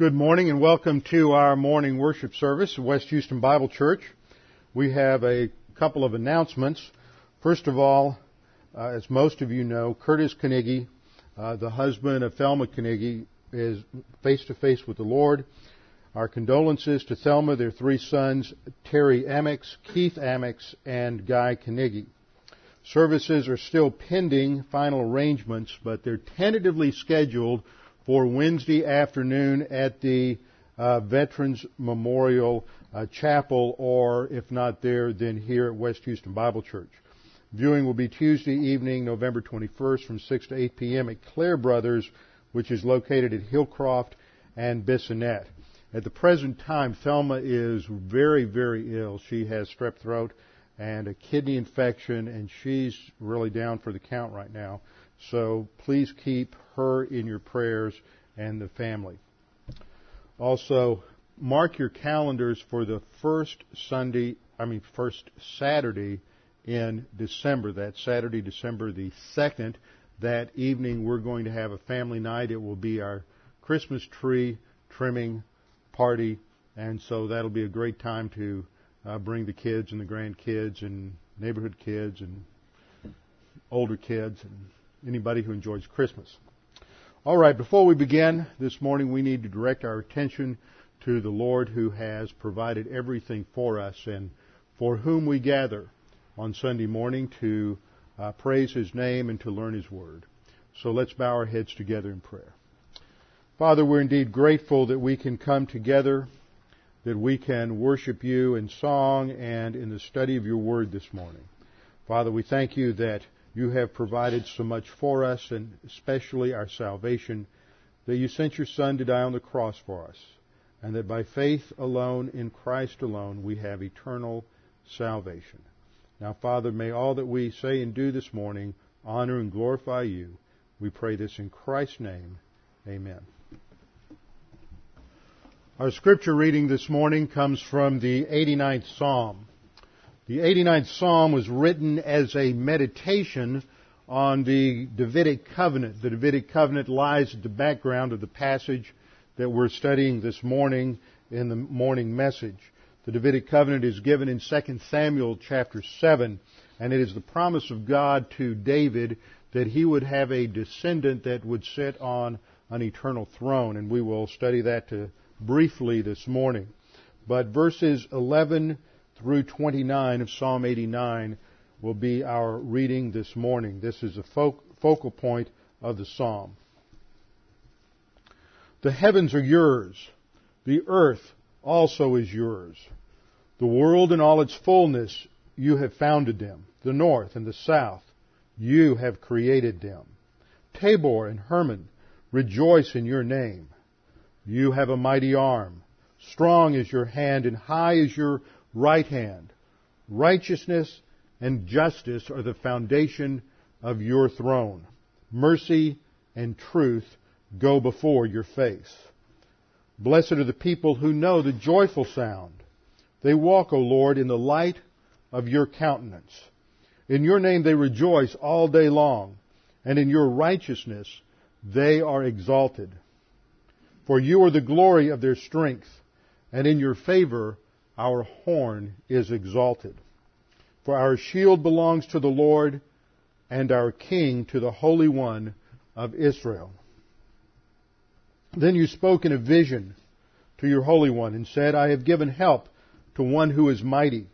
Good morning and welcome to our morning worship service at West Houston Bible Church. We have a couple of announcements. First of all, uh, as most of you know, Curtis Carnegie, uh, the husband of Thelma Carnegie, is face to face with the Lord. Our condolences to Thelma, their three sons, Terry Amex, Keith Amex, and Guy Carnegie. Services are still pending final arrangements, but they're tentatively scheduled for Wednesday afternoon at the uh, Veterans Memorial uh, Chapel, or if not there, then here at West Houston Bible Church. Viewing will be Tuesday evening, November 21st from 6 to 8 p.m. at Clare Brothers, which is located at Hillcroft and Bissonnet. At the present time, Thelma is very, very ill. She has strep throat and a kidney infection, and she's really down for the count right now. So please keep her in your prayers and the family. Also, mark your calendars for the first Sunday, I mean, first Saturday in December. That Saturday, December the 2nd. That evening, we're going to have a family night. It will be our Christmas tree trimming party, and so that'll be a great time to uh, bring the kids and the grandkids and neighborhood kids and older kids and anybody who enjoys Christmas. All right, before we begin this morning, we need to direct our attention to the Lord who has provided everything for us and for whom we gather on Sunday morning to uh, praise His name and to learn His Word. So let's bow our heads together in prayer. Father, we're indeed grateful that we can come together, that we can worship you in song and in the study of your Word this morning. Father, we thank you that you have provided so much for us, and especially our salvation, that you sent your Son to die on the cross for us, and that by faith alone in Christ alone we have eternal salvation. Now, Father, may all that we say and do this morning honor and glorify you. We pray this in Christ's name. Amen. Our scripture reading this morning comes from the 89th Psalm. The 89th Psalm was written as a meditation on the Davidic covenant. The Davidic covenant lies at the background of the passage that we're studying this morning in the morning message. The Davidic covenant is given in 2 Samuel chapter 7, and it is the promise of God to David that he would have a descendant that would sit on an eternal throne, and we will study that to briefly this morning. But verses 11 through 29 of Psalm 89 will be our reading this morning. This is a focal point of the psalm. The heavens are yours. The earth also is yours. The world and all its fullness, you have founded them. The north and the south, you have created them. Tabor and Hermon, rejoice in your name. You have a mighty arm. Strong is your hand and high is your right hand. Righteousness and justice are the foundation of your throne. Mercy and truth go before your face. Blessed are the people who know the joyful sound. They walk, O Lord, in the light of your countenance. In your name they rejoice all day long, and in your righteousness they are exalted. For you are the glory of their strength, and in your favor our horn is exalted. For our shield belongs to the Lord, and our King to the Holy One of Israel. Then you spoke in a vision to your Holy One and said, I have given help to one who is mighty.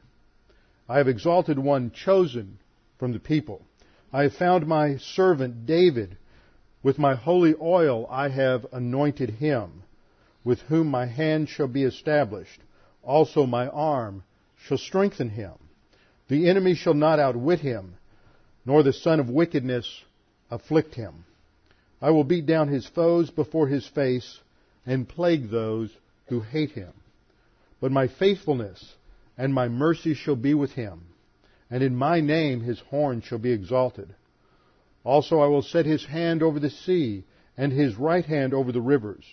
I have exalted one chosen from the people. I have found my servant David. With my holy oil I have anointed him, with whom my hand shall be established. Also my arm shall strengthen him. The enemy shall not outwit him, nor the son of wickedness afflict him. I will beat down his foes before his face and plague those who hate him. But my faithfulness and my mercy shall be with him, and in my name his horn shall be exalted. Also I will set his hand over the sea, and his right hand over the rivers.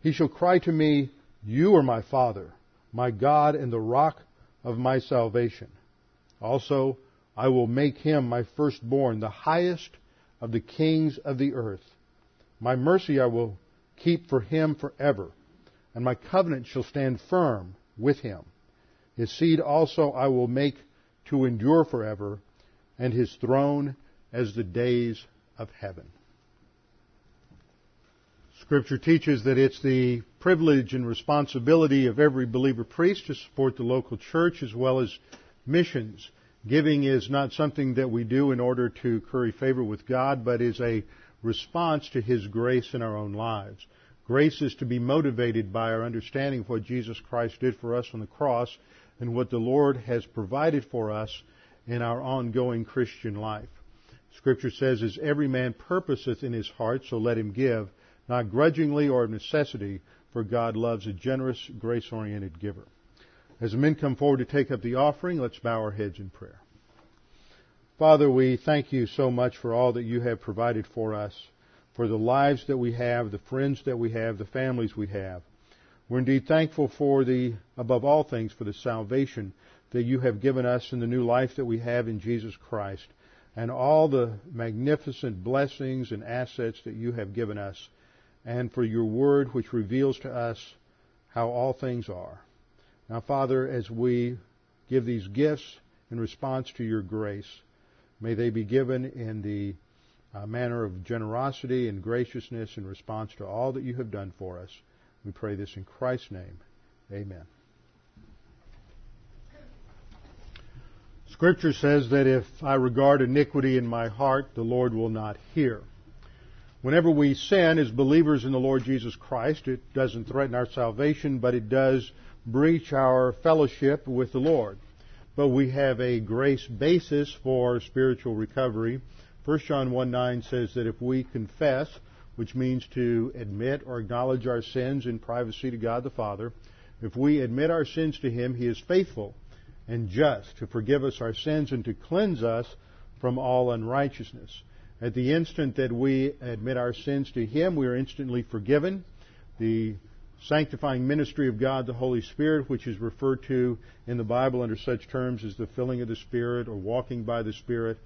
He shall cry to me, You are my Father, my God, and the rock of my salvation. Also I will make him my firstborn, the highest of the kings of the earth. My mercy I will keep for him forever, and my covenant shall stand firm with him. His seed also I will make to endure forever, and his throne as the days of heaven. Scripture teaches that it's the privilege and responsibility of every believer priest to support the local church as well as missions. Giving is not something that we do in order to curry favor with God, but is a response to His grace in our own lives. Grace is to be motivated by our understanding of what Jesus Christ did for us on the cross and what the Lord has provided for us in our ongoing Christian life. Scripture says, As every man purposeth in his heart, so let him give, not grudgingly or of necessity, for God loves a generous, grace-oriented giver. As the men come forward to take up the offering, let's bow our heads in prayer. Father, we thank you so much for all that you have provided for us, for the lives that we have, the friends that we have, the families we have. We're indeed thankful for the, above all things, for the salvation that you have given us in the new life that we have in Jesus Christ and all the magnificent blessings and assets that you have given us and for your word which reveals to us how all things are. Now, Father, as we give these gifts in response to your grace, may they be given in the uh, manner of generosity and graciousness in response to all that you have done for us. We pray this in Christ's name. Amen. Scripture says that if I regard iniquity in my heart, the Lord will not hear. Whenever we sin as believers in the Lord Jesus Christ, it doesn't threaten our salvation, but it does breach our fellowship with the Lord. But we have a grace basis for spiritual recovery. 1 John 1 9 says that if we confess, which means to admit or acknowledge our sins in privacy to God the Father, if we admit our sins to Him, He is faithful and just to forgive us our sins and to cleanse us from all unrighteousness. At the instant that we admit our sins to Him, we are instantly forgiven. The sanctifying ministry of God, the Holy Spirit, which is referred to in the Bible under such terms as the filling of the Spirit or walking by the Spirit,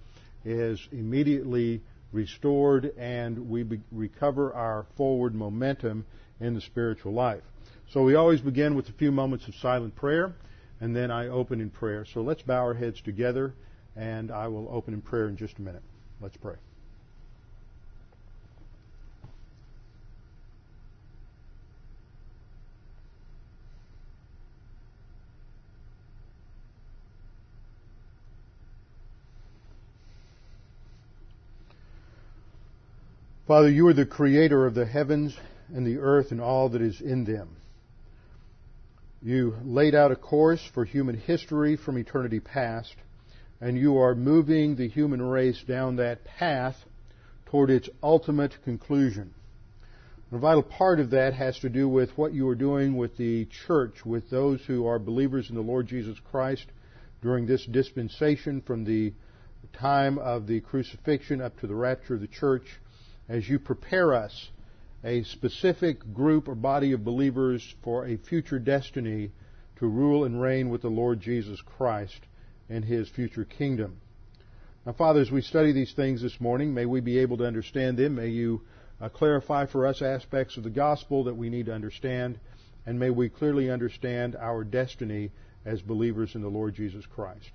is immediately restored and we be- recover our forward momentum in the spiritual life. So we always begin with a few moments of silent prayer and then I open in prayer. So let's bow our heads together and I will open in prayer in just a minute. Let's pray. Father, you are the creator of the heavens and the earth and all that is in them. You laid out a course for human history from eternity past, and you are moving the human race down that path toward its ultimate conclusion. a vital part of that has to do with what you are doing with the church, with those who are believers in the Lord Jesus Christ during this dispensation from the time of the crucifixion up to the rapture of the church as you prepare us, a specific group or body of believers, for a future destiny to rule and reign with the Lord Jesus Christ in His future kingdom. Now, Father, as we study these things this morning, may we be able to understand them. May you uh, clarify for us aspects of the gospel that we need to understand, and may we clearly understand our destiny as believers in the Lord Jesus Christ.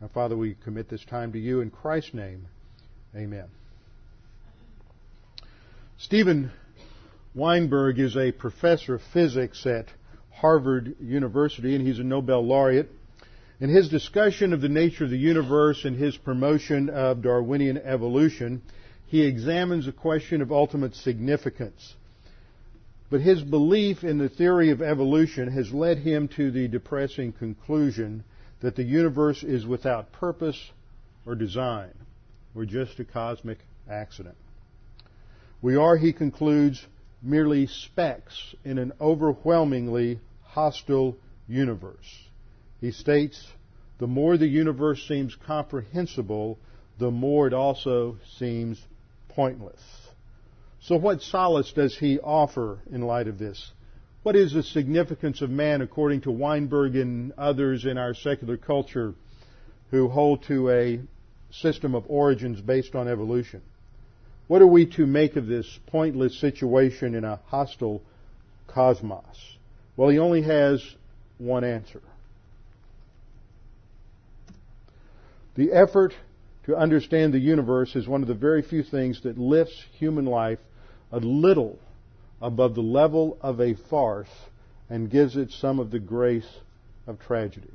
Now, Father, we commit this time to you in Christ's name. Amen. Steven Weinberg is a professor of physics at Harvard University, and he's a Nobel laureate. In his discussion of the nature of the universe and his promotion of Darwinian evolution, he examines the question of ultimate significance. But his belief in the theory of evolution has led him to the depressing conclusion that the universe is without purpose or design. We're just a cosmic accident. We are, he concludes, merely specks in an overwhelmingly hostile universe. He states, the more the universe seems comprehensible, the more it also seems pointless. So what solace does he offer in light of this? What is the significance of man according to Weinberg and others in our secular culture who hold to a system of origins based on evolution? What are we to make of this pointless situation in a hostile cosmos? Well, he only has one answer. The effort to understand the universe is one of the very few things that lifts human life a little above the level of a farce and gives it some of the grace of tragedy.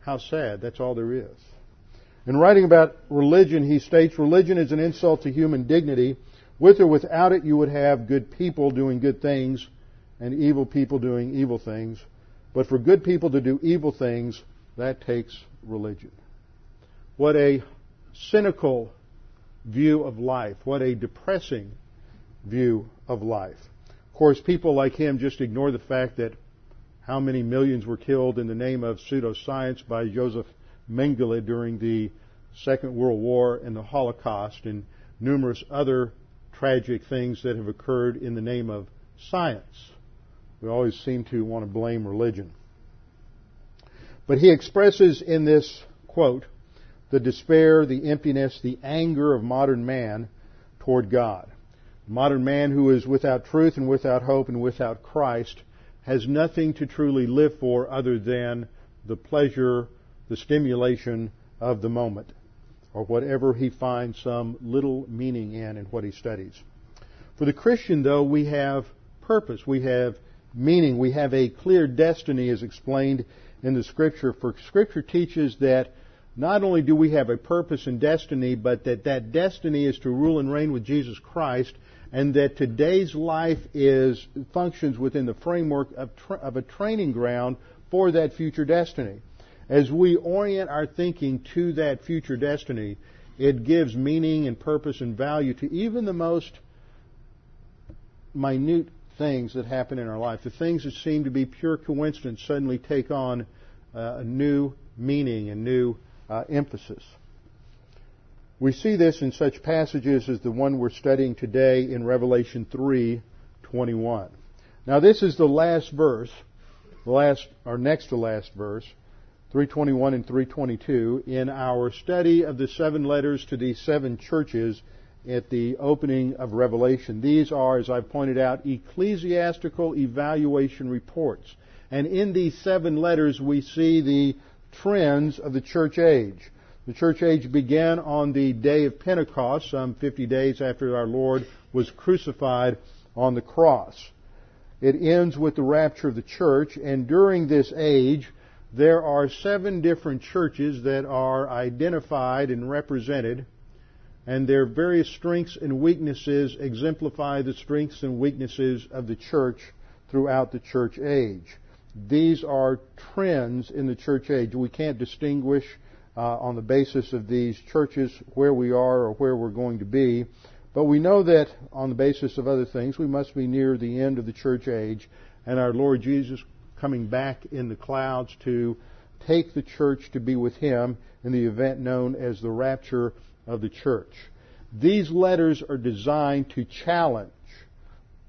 How sad, that's all there is. In writing about religion, he states religion is an insult to human dignity. With or without it, you would have good people doing good things and evil people doing evil things. But for good people to do evil things, that takes religion. What a cynical view of life. What a depressing view of life. Of course, people like him just ignore the fact that how many millions were killed in the name of pseudoscience by Joseph Mengele during the Second World War and the Holocaust and numerous other tragic things that have occurred in the name of science. We always seem to want to blame religion. But he expresses in this quote the despair, the emptiness, the anger of modern man toward God. Modern man who is without truth and without hope and without Christ has nothing to truly live for other than the pleasure, the stimulation of the moment, or whatever he finds some little meaning in in what he studies. For the Christian, though, we have purpose, we have meaning, we have a clear destiny as explained in the Scripture. For Scripture teaches that not only do we have a purpose and destiny, but that that destiny is to rule and reign with Jesus Christ, and that today's life is functions within the framework of, tra- of a training ground for that future destiny. As we orient our thinking to that future destiny, it gives meaning and purpose and value to even the most minute things that happen in our life. The things that seem to be pure coincidence suddenly take on uh, a new meaning and new uh, emphasis. We see this in such passages as the one we're studying today in Revelation 3:21. Now this is the last verse, the last or next to last verse, 321 and 322 in our study of the seven letters to the seven churches at the opening of Revelation. These are, as I've pointed out, ecclesiastical evaluation reports. And in these seven letters we see the trends of the church age. The church age began on the day of Pentecost, some 50 days after our Lord was crucified on the cross. It ends with the rapture of the church, and during this age, there are seven different churches that are identified and represented, and their various strengths and weaknesses exemplify the strengths and weaknesses of the church throughout the church age. These are trends in the church age. We can't distinguish uh, on the basis of these churches where we are or where we're going to be, but we know that on the basis of other things, we must be near the end of the church age, and our Lord Jesus coming back in the clouds to take the church to be with Him in the event known as the rapture of the church. These letters are designed to challenge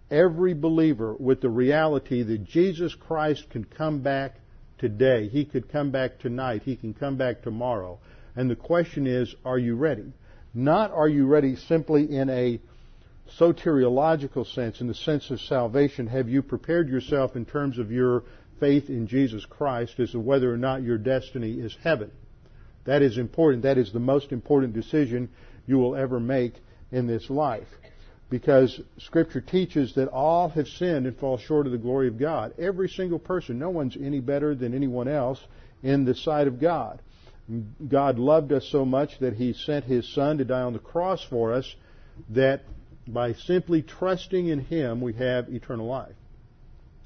every believer with the reality that Jesus Christ can come back today. He could come back tonight. He can come back tomorrow. And the question is, are you ready? Not are you ready simply in a soteriological sense, in the sense of salvation. Have you prepared yourself in terms of your faith in Jesus Christ as to whether or not your destiny is heaven? That is important. That is the most important decision you will ever make in this life because Scripture teaches that all have sinned and fall short of the glory of God. Every single person, no one's any better than anyone else in the sight of God. God loved us so much that He sent His Son to die on the cross for us that by simply trusting in Him we have eternal life.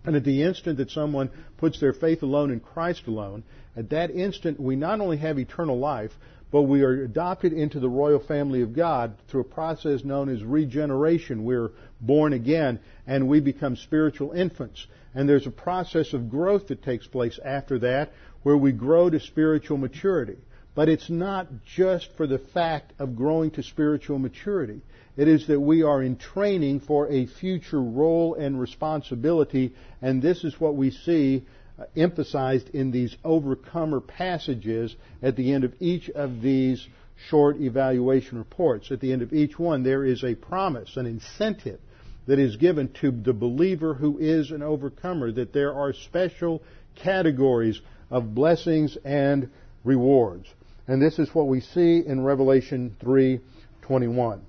And at the instant that someone puts their faith alone in Christ alone, at that instant we not only have eternal life, but we are adopted into the royal family of God through a process known as regeneration. We're born again and we become spiritual infants. And there's a process of growth that takes place after that where we grow to spiritual maturity. But it's not just for the fact of growing to spiritual maturity. It is that we are in training for a future role and responsibility, and this is what we see uh, emphasized in these overcomer passages at the end of each of these short evaluation reports. At the end of each one, there is a promise, an incentive that is given to the believer who is an overcomer, that there are special categories of blessings and rewards. And this is what we see in Revelation 3:21.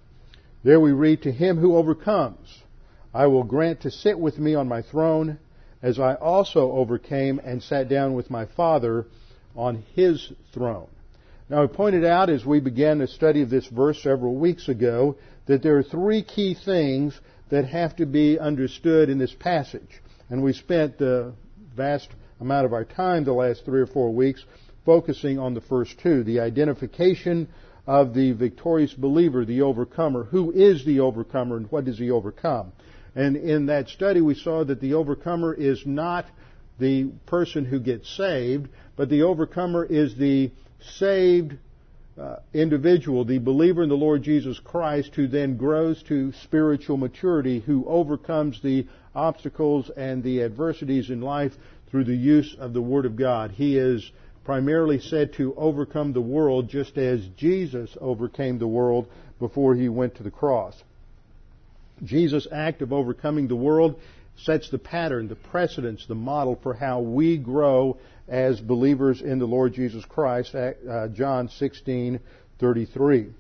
There we read, To him who overcomes, I will grant to sit with me on my throne, as I also overcame and sat down with my Father on his throne. Now, I pointed out as we began the study of this verse several weeks ago that there are three key things that have to be understood in this passage. And we spent the vast amount of our time the last three or four weeks focusing on the first two the identification of the victorious believer, the overcomer. Who is the overcomer and what does he overcome? And in that study, we saw that the overcomer is not the person who gets saved, but the overcomer is the saved uh, individual, the believer in the Lord Jesus Christ, who then grows to spiritual maturity, who overcomes the obstacles and the adversities in life through the use of the Word of God. He is primarily said to overcome the world just as Jesus overcame the world before he went to the cross. Jesus' act of overcoming the world sets the pattern, the precedence, the model for how we grow as believers in the Lord Jesus Christ, uh, John 16:33.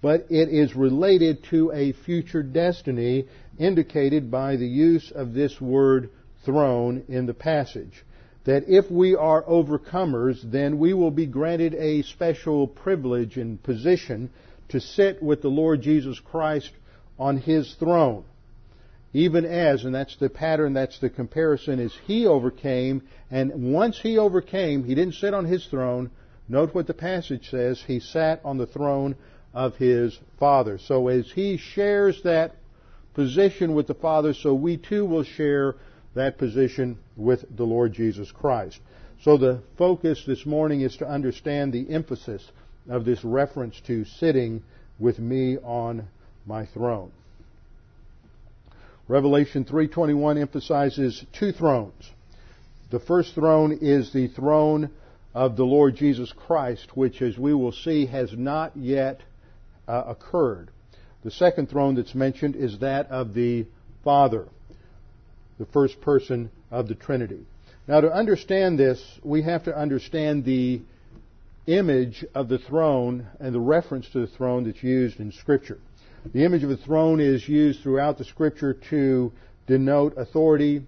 But it is related to a future destiny indicated by the use of this word throne in the passage that if we are overcomers, then we will be granted a special privilege and position to sit with the Lord Jesus Christ on His throne. Even as, and that's the pattern, that's the comparison, is He overcame, and once He overcame, He didn't sit on His throne. Note what the passage says. He sat on the throne of His Father. So as He shares that position with the Father, so we too will share that position with the Lord Jesus Christ. So the focus this morning is to understand the emphasis of this reference to sitting with me on my throne. Revelation 3:21 emphasizes two thrones. The first throne is the throne of the Lord Jesus Christ, which as we will see has not yet uh, occurred. The second throne that's mentioned is that of the Father the first person of the Trinity. Now, to understand this, we have to understand the image of the throne and the reference to the throne that's used in Scripture. The image of the throne is used throughout the Scripture to denote authority,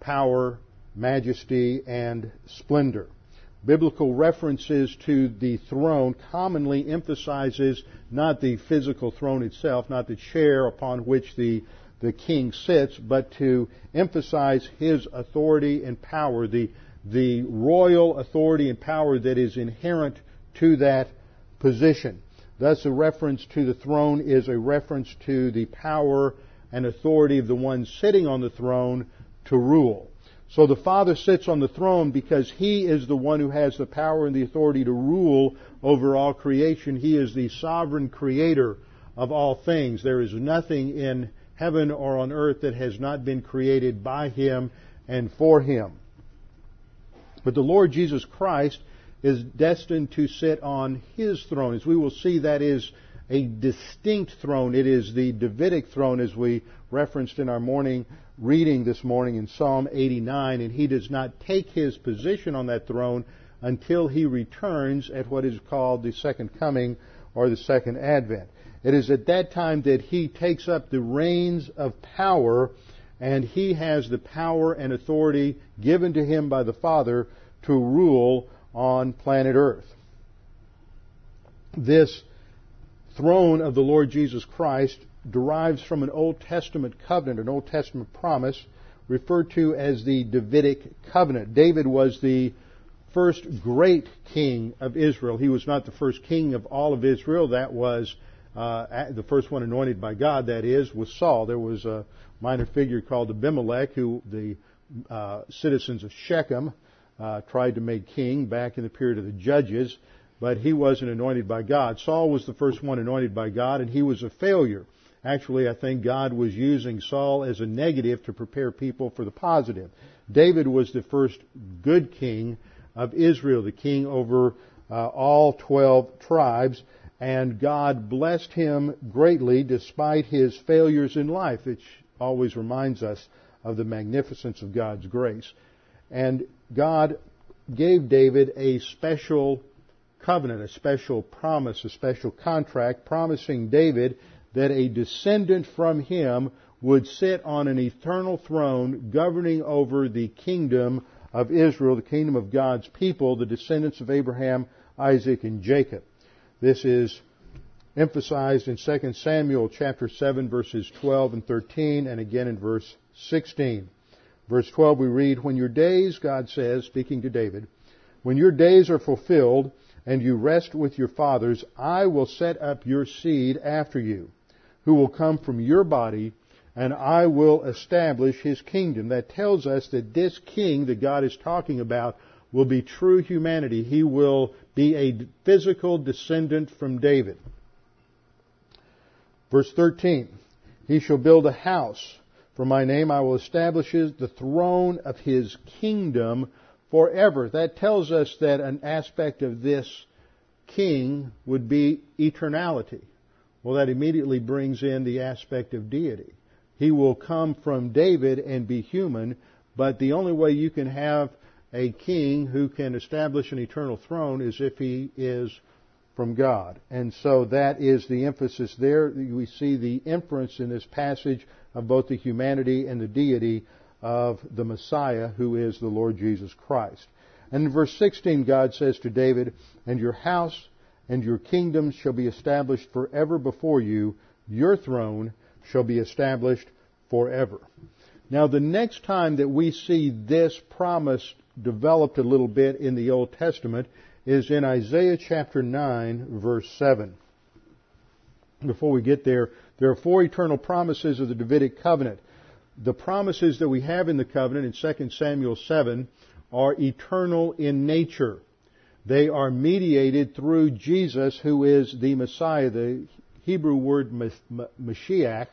power, majesty, and splendor. Biblical references to the throne commonly emphasizes not the physical throne itself, not the chair upon which the the king sits, but to emphasize his authority and power, the, the royal authority and power that is inherent to that position. Thus, a reference to the throne is a reference to the power and authority of the one sitting on the throne to rule. So the Father sits on the throne because He is the one who has the power and the authority to rule over all creation. He is the sovereign creator of all things. There is nothing in heaven or on earth that has not been created by him and for him. But the Lord Jesus Christ is destined to sit on his throne. As we will see, that is a distinct throne. It is the Davidic throne, as we referenced in our morning reading this morning in Psalm 89, and he does not take his position on that throne until he returns at what is called the second coming or the second advent. It is at that time that he takes up the reins of power and he has the power and authority given to him by the Father to rule on planet Earth. This throne of the Lord Jesus Christ derives from an Old Testament covenant, an Old Testament promise referred to as the Davidic covenant. David was the first great king of Israel. He was not the first king of all of Israel. That was uh, the first one anointed by God, that is, was Saul. There was a minor figure called Abimelech who the uh, citizens of Shechem uh, tried to make king back in the period of the judges, but he wasn't anointed by God. Saul was the first one anointed by God, and he was a failure. Actually, I think God was using Saul as a negative to prepare people for the positive. David was the first good king of Israel, the king over uh, all 12 tribes, and God blessed him greatly despite his failures in life, which always reminds us of the magnificence of God's grace. And God gave David a special covenant, a special promise, a special contract, promising David that a descendant from him would sit on an eternal throne governing over the kingdom of Israel, the kingdom of God's people, the descendants of Abraham, Isaac, and Jacob. This is emphasized in 2 Samuel chapter 7 verses 12 and 13 and again in verse 16. Verse 12 we read, When your days, God says, speaking to David, when your days are fulfilled and you rest with your fathers, I will set up your seed after you who will come from your body, and I will establish his kingdom. That tells us that this king that God is talking about will be true humanity. He will be a physical descendant from David. Verse 13, He shall build a house for my name. I will establish the throne of his kingdom forever. That tells us that an aspect of this king would be eternality. Well, that immediately brings in the aspect of deity. He will come from David and be human, but the only way you can have a king who can establish an eternal throne is if he is from God. And so that is the emphasis there. We see the inference in this passage of both the humanity and the deity of the Messiah, who is the Lord Jesus Christ. And in verse 16, God says to David, And your house and your kingdom shall be established forever before you. Your throne shall be established forever. Now, the next time that we see this promise developed a little bit in the Old Testament is in Isaiah chapter 9, verse 7. Before we get there, there are four eternal promises of the Davidic covenant. The promises that we have in the covenant in 2 Samuel 7 are eternal in nature. They are mediated through Jesus, who is the Messiah. The Hebrew word Mashiach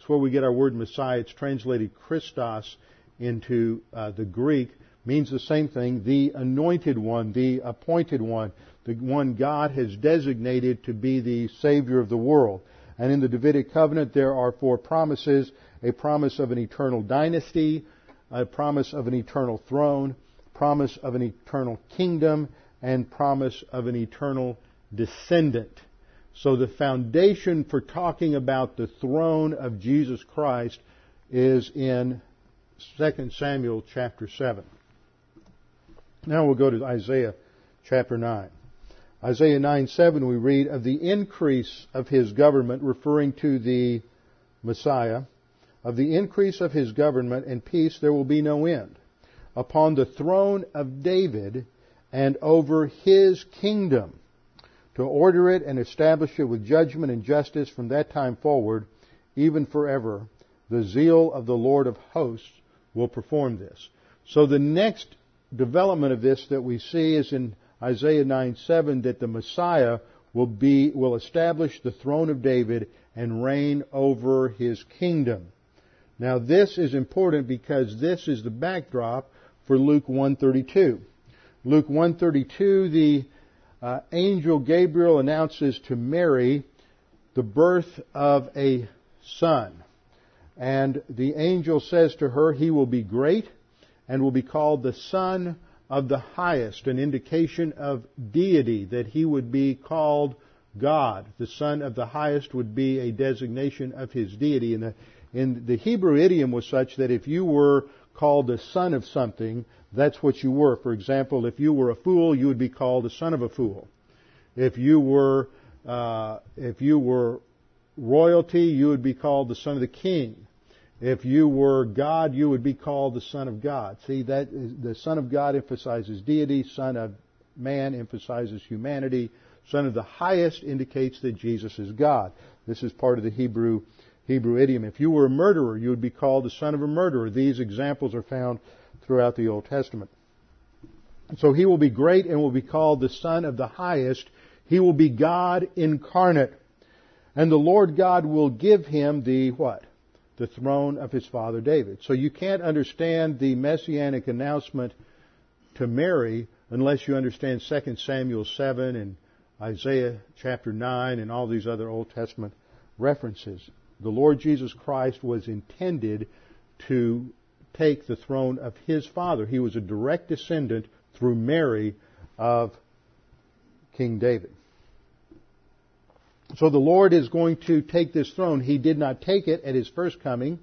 is where we get our word Messiah. It's translated Christos into uh, the Greek. Means the same thing. The anointed one, the appointed one, the one God has designated to be the Savior of the world. And in the Davidic covenant, there are four promises a promise of an eternal dynasty, a promise of an eternal throne, promise of an eternal kingdom, and promise of an eternal descendant. So the foundation for talking about the throne of Jesus Christ is in 2 Samuel chapter 7. Now we'll go to Isaiah chapter 9. Isaiah 9 7 we read of the increase of his government, referring to the Messiah, of the increase of his government and peace there will be no end. Upon the throne of David and over his kingdom to order it and establish it with judgment and justice from that time forward, even forever. The zeal of the Lord of hosts will perform this. So the next development of this that we see is in Isaiah 9:7 that the Messiah will be, will establish the throne of David and reign over his kingdom. Now this is important because this is the backdrop for Luke 1:32. Luke 1:32 the uh, angel Gabriel announces to Mary the birth of a son. And the angel says to her, he will be great and will be called the son of the highest, an indication of deity, that he would be called God. The son of the highest would be a designation of his deity. And the, in the Hebrew idiom was such that if you were called the son of something, that's what you were. For example, if you were a fool, you would be called the son of a fool. If you were, uh, if you were royalty, you would be called the son of the king. If you were God, you would be called the Son of God. See, that is, the Son of God emphasizes deity, Son of Man emphasizes humanity, Son of the highest indicates that Jesus is God. This is part of the Hebrew Hebrew idiom. If you were a murderer, you would be called the son of a murderer. These examples are found throughout the Old Testament. So he will be great and will be called the Son of the Highest. He will be God incarnate. And the Lord God will give him the what? The throne of his father David. So you can't understand the messianic announcement to Mary unless you understand 2 Samuel 7 and Isaiah chapter 9 and all these other Old Testament references. The Lord Jesus Christ was intended to take the throne of his father. He was a direct descendant through Mary of King David. So the Lord is going to take this throne. He did not take it at his first coming.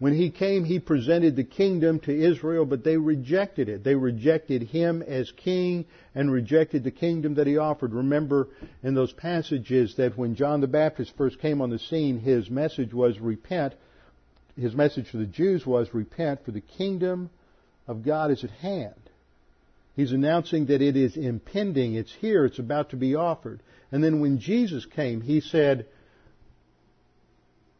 When he came, he presented the kingdom to Israel, but they rejected it. They rejected him as king and rejected the kingdom that he offered. Remember in those passages that when John the Baptist first came on the scene, his message was repent. His message to the Jews was repent, for the kingdom of God is at hand. He's announcing that it is impending, it's here, it's about to be offered. And then when Jesus came, he said,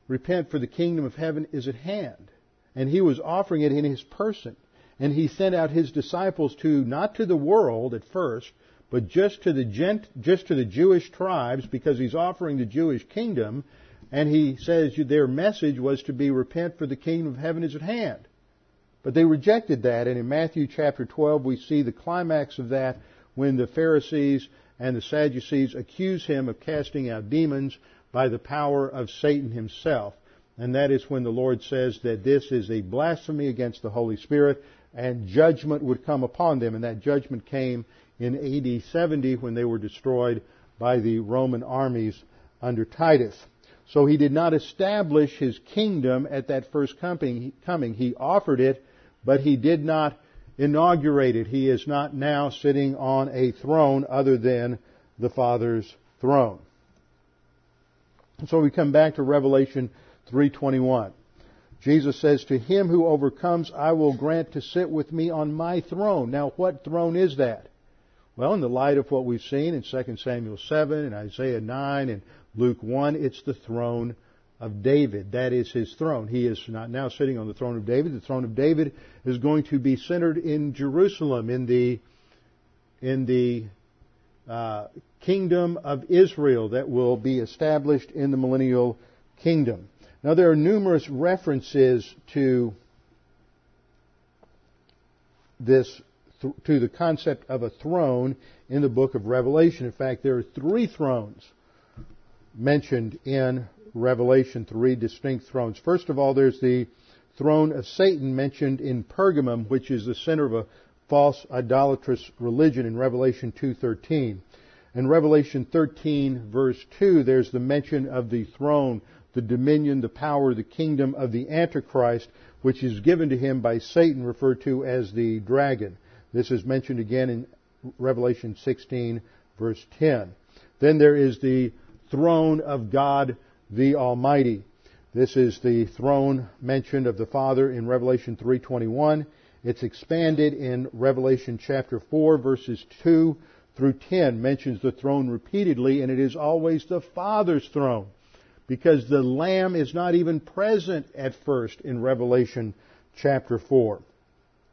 Repent, for the kingdom of heaven is at hand. And he was offering it in his person. And he sent out his disciples to, not to the world at first, but just to the gent, just to the Jewish tribes, because he's offering the Jewish kingdom. And he says their message was to be repent for the kingdom of heaven is at hand. But they rejected that, and in Matthew chapter 12 we see the climax of that when the Pharisees and the Sadducees accuse him of casting out demons by the power of Satan himself. And that is when the Lord says that this is a blasphemy against the Holy Spirit and judgment would come upon them. And that judgment came in AD 70 when they were destroyed by the Roman armies under Titus. So he did not establish his kingdom at that first coming. He offered it, but he did not inaugurate it. He is not now sitting on a throne other than the Father's throne. So we come back to Revelation 3:21. Jesus says, "To him who overcomes, I will grant to sit with me on my throne." Now, what throne is that? Well, in the light of what we've seen in 2 Samuel 7 and Isaiah 9 and Luke 1, it's the throne of David. That is his throne. He is not now sitting on the throne of David. The throne of David is going to be centered in Jerusalem, in the in the uh, kingdom of Israel that will be established in the millennial kingdom. Now there are numerous references to this to the concept of a throne in the book of Revelation. In fact, there are three thrones mentioned in Revelation, three distinct thrones. First of all, there's the throne of Satan mentioned in Pergamum, which is the center of a false idolatrous religion in Revelation 2:13. In Revelation 13 verse 2, there's the mention of the throne, the dominion, the power, the kingdom of the Antichrist, which is given to him by Satan, referred to as the dragon. This is mentioned again in Revelation 16 verse 10. Then there is the throne of God the Almighty. This is the throne mentioned of the Father in Revelation 3:21. It's expanded in Revelation chapter 4 verses 2 through 10 mentions the throne repeatedly and it is always the Father's throne because the Lamb is not even present at first in Revelation chapter 4.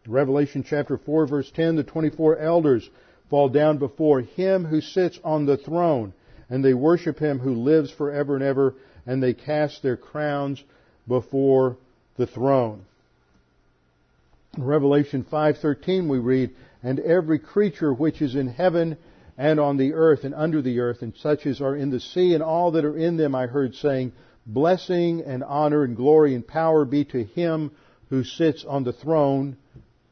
Revelation chapter 4 verse 10, the 24 elders fall down before him who sits on the throne and they worship him who lives forever and ever and they cast their crowns before the throne. In Revelation 5:13 we read, "And every creature which is in heaven and on the earth and under the earth and such as are in the sea and all that are in them I heard saying, blessing and honor and glory and power be to him who sits on the throne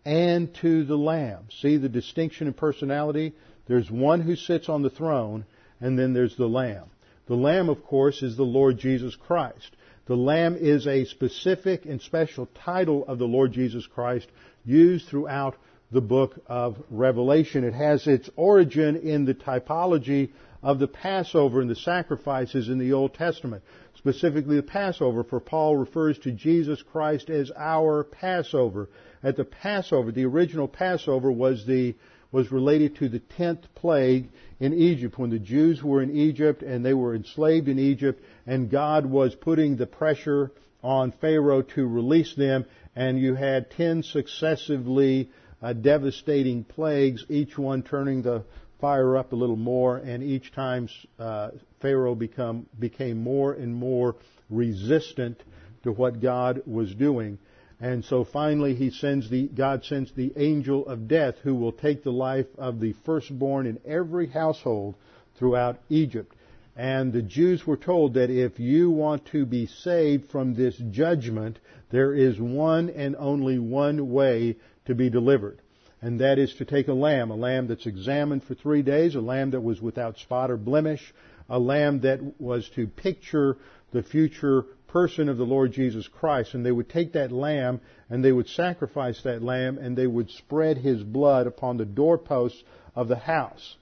and to the lamb." See the distinction in personality? There's one who sits on the throne and then there's the lamb. The lamb of course is the Lord Jesus Christ. The Lamb is a specific and special title of the Lord Jesus Christ used throughout the book of Revelation. It has its origin in the typology of the Passover and the sacrifices in the Old Testament. specifically the Passover, for Paul refers to Jesus Christ as our Passover. At the Passover, the original Passover was the was related to the tenth plague in Egypt when the Jews were in Egypt and they were enslaved in Egypt and God was putting the pressure on Pharaoh to release them and you had ten successively uh, devastating plagues, each one turning the fire up a little more, and each time uh, Pharaoh become, became more and more resistant to what God was doing. And so finally he sends the, God sends the angel of death who will take the life of the firstborn in every household throughout Egypt. And the Jews were told that if you want to be saved from this judgment, there is one and only one way to be delivered and that is to take a lamb, a lamb that's examined for three days, a lamb that was without spot or blemish, a lamb that was to picture the future person of the Lord Jesus Christ. And they would take that lamb and they would sacrifice that lamb and they would spread his blood upon the doorposts of the house.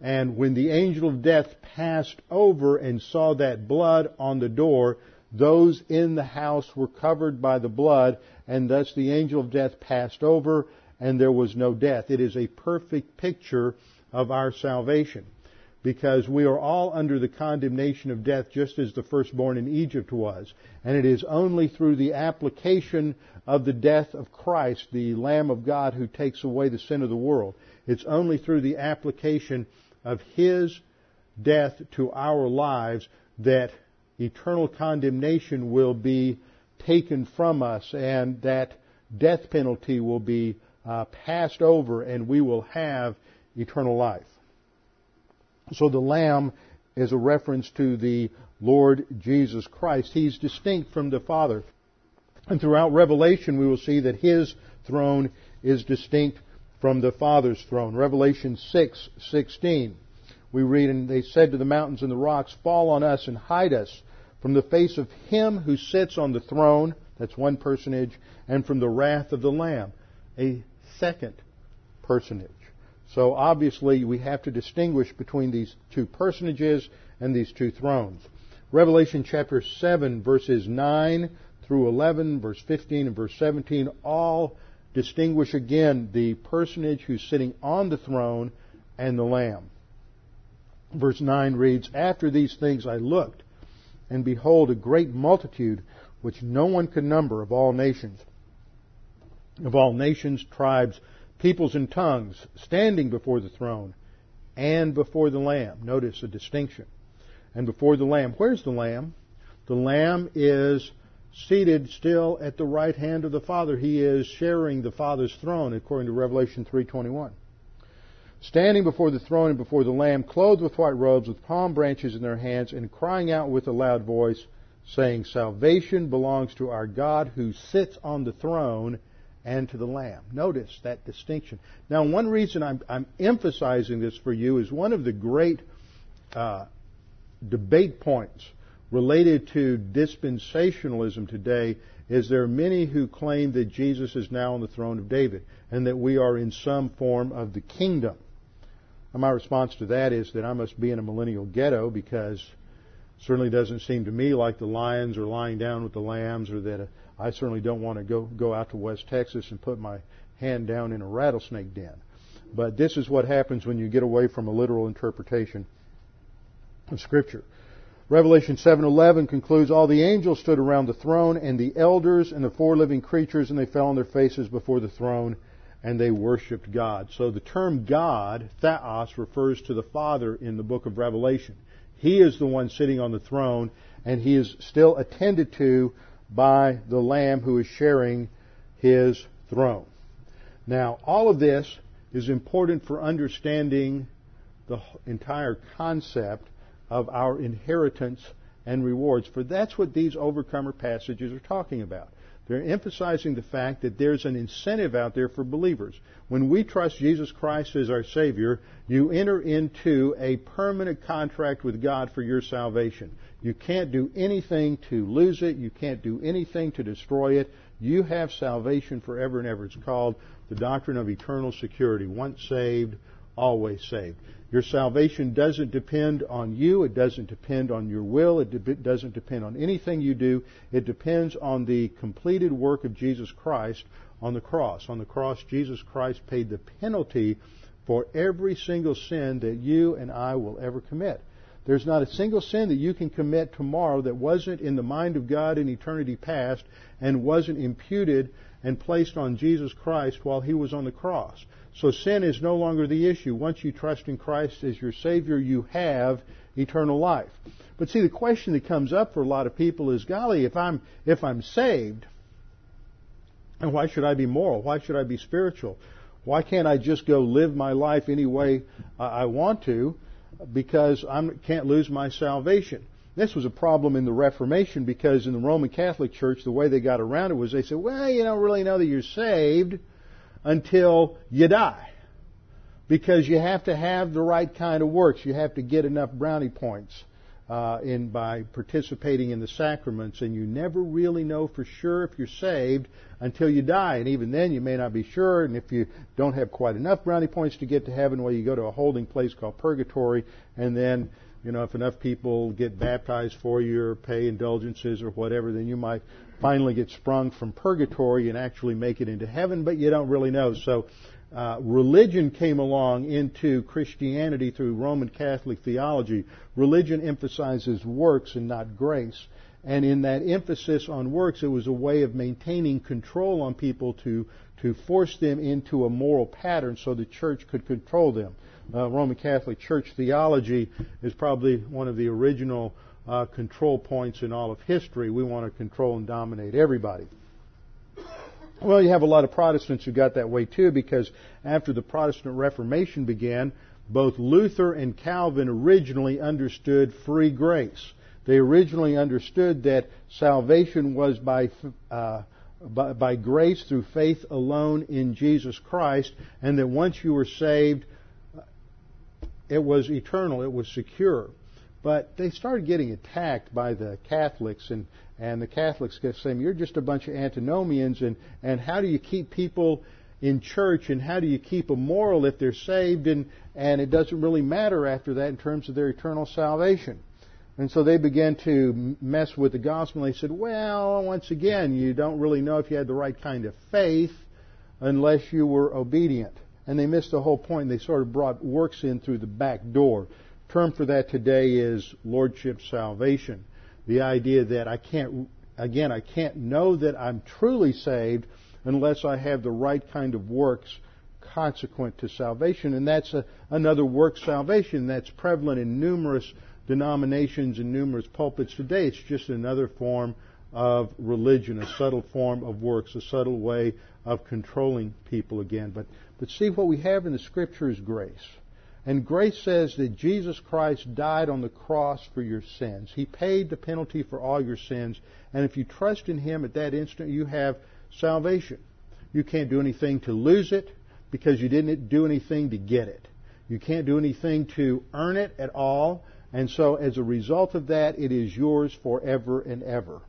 And when the angel of death passed over and saw that blood on the door, those in the house were covered by the blood, and thus the angel of death passed over, and there was no death. It is a perfect picture of our salvation because we are all under the condemnation of death just as the firstborn in Egypt was. And it is only through the application of the death of Christ, the Lamb of God who takes away the sin of the world. It's only through the application of His death to our lives that eternal condemnation will be taken from us and that death penalty will be uh, passed over and we will have eternal life. So the Lamb is a reference to the Lord Jesus Christ. He's distinct from the Father. And throughout Revelation we will see that His throne is distinct from the Father's throne. Revelation 6:16. We read, and they said to the mountains and the rocks, Fall on us and hide us from the face of him who sits on the throne, that's one personage, and from the wrath of the Lamb. A second personage. So obviously we have to distinguish between these two personages and these two thrones. Revelation chapter 7 verses 9 through 11, verse 15 and verse 17 all distinguish again the personage who's sitting on the throne and the Lamb. Verse 9 reads, After these things I looked, and behold a great multitude which no one could number of all nations of all nations, tribes, peoples, and tongues, standing before the throne and before the Lamb. Notice a distinction. And before the Lamb. Where's the Lamb? The Lamb is seated still at the right hand of the Father. He is sharing the Father's throne, according to Revelation 3.21. Standing before the throne and before the Lamb, clothed with white robes, with palm branches in their hands, and crying out with a loud voice, saying, Salvation belongs to our God who sits on the throne and to the Lamb. Notice that distinction. Now, one reason I'm, I'm emphasizing this for you is one of the great uh, debate points related to dispensationalism today is there are many who claim that Jesus is now on the throne of David and that we are in some form of the kingdom. And my response to that is that I must be in a millennial ghetto because it certainly doesn't seem to me like the lions are lying down with the lambs or that a I certainly don't want to go, go out to West Texas and put my hand down in a rattlesnake den. But this is what happens when you get away from a literal interpretation of Scripture. Revelation 7:11 concludes all the angels stood around the throne and the elders and the four living creatures and they fell on their faces before the throne and they worshiped God. So the term God, theos, refers to the Father in the book of Revelation. He is the one sitting on the throne and he is still attended to by the Lamb who is sharing his throne. Now, all of this is important for understanding the entire concept of our inheritance and rewards, for that's what these overcomer passages are talking about. They're emphasizing the fact that there's an incentive out there for believers. When we trust Jesus Christ as our Savior, you enter into a permanent contract with God for your salvation. You can't do anything to lose it. You can't do anything to destroy it. You have salvation forever and ever. It's called the doctrine of eternal security. Once saved, always saved. Your salvation doesn't depend on you. It doesn't depend on your will. It de- doesn't depend on anything you do. It depends on the completed work of Jesus Christ on the cross. On the cross, Jesus Christ paid the penalty for every single sin that you and I will ever commit. There's not a single sin that you can commit tomorrow that wasn't in the mind of God in eternity past and wasn't imputed and placed on Jesus Christ while he was on the cross. So sin is no longer the issue. Once you trust in Christ as your Savior, you have eternal life. But see, the question that comes up for a lot of people is, golly, if I'm, if I'm saved, and why should I be moral? Why should I be spiritual? Why can't I just go live my life any way I want to because I can't lose my salvation? This was a problem in the Reformation because in the Roman Catholic Church, the way they got around it was they said, well, you don't really know that you're saved until you die. Because you have to have the right kind of works. You have to get enough brownie points uh, in by participating in the sacraments, and you never really know for sure if you're saved until you die. And even then, you may not be sure. And if you don't have quite enough brownie points to get to heaven, well, you go to a holding place called purgatory, and then you know, if enough people get baptized for you or pay indulgences or whatever, then you might finally get sprung from purgatory and actually make it into heaven, but you don't really know. So, uh, religion came along into Christianity through Roman Catholic theology. Religion emphasizes works and not grace. And in that emphasis on works, it was a way of maintaining control on people to, to force them into a moral pattern so the church could control them. Uh, Roman Catholic Church theology is probably one of the original uh, control points in all of history. We want to control and dominate everybody. Well, you have a lot of Protestants who got that way too because after the Protestant Reformation began, both Luther and Calvin originally understood free grace. They originally understood that salvation was by, uh, by, by grace through faith alone in Jesus Christ, and that once you were saved, it was eternal, it was secure. But they started getting attacked by the Catholics, and, and the Catholics kept saying, You're just a bunch of antinomians, and, and how do you keep people in church, and how do you keep them moral if they're saved, and, and it doesn't really matter after that in terms of their eternal salvation? And so they began to mess with the gospel. They said, well, once again, you don't really know if you had the right kind of faith unless you were obedient. And they missed the whole point. They sort of brought works in through the back door term for that today is lordship salvation. The idea that I can't, again, I can't know that I'm truly saved unless I have the right kind of works consequent to salvation. And that's a, another work salvation that's prevalent in numerous denominations and numerous pulpits today. It's just another form of religion, a subtle form of works, a subtle way of controlling people again. But, but see, what we have in the Scripture is grace. And grace says that Jesus Christ died on the cross for your sins. He paid the penalty for all your sins. And if you trust in Him at that instant, you have salvation. You can't do anything to lose it because you didn't do anything to get it. You can't do anything to earn it at all. And so as a result of that, it is yours forever and ever.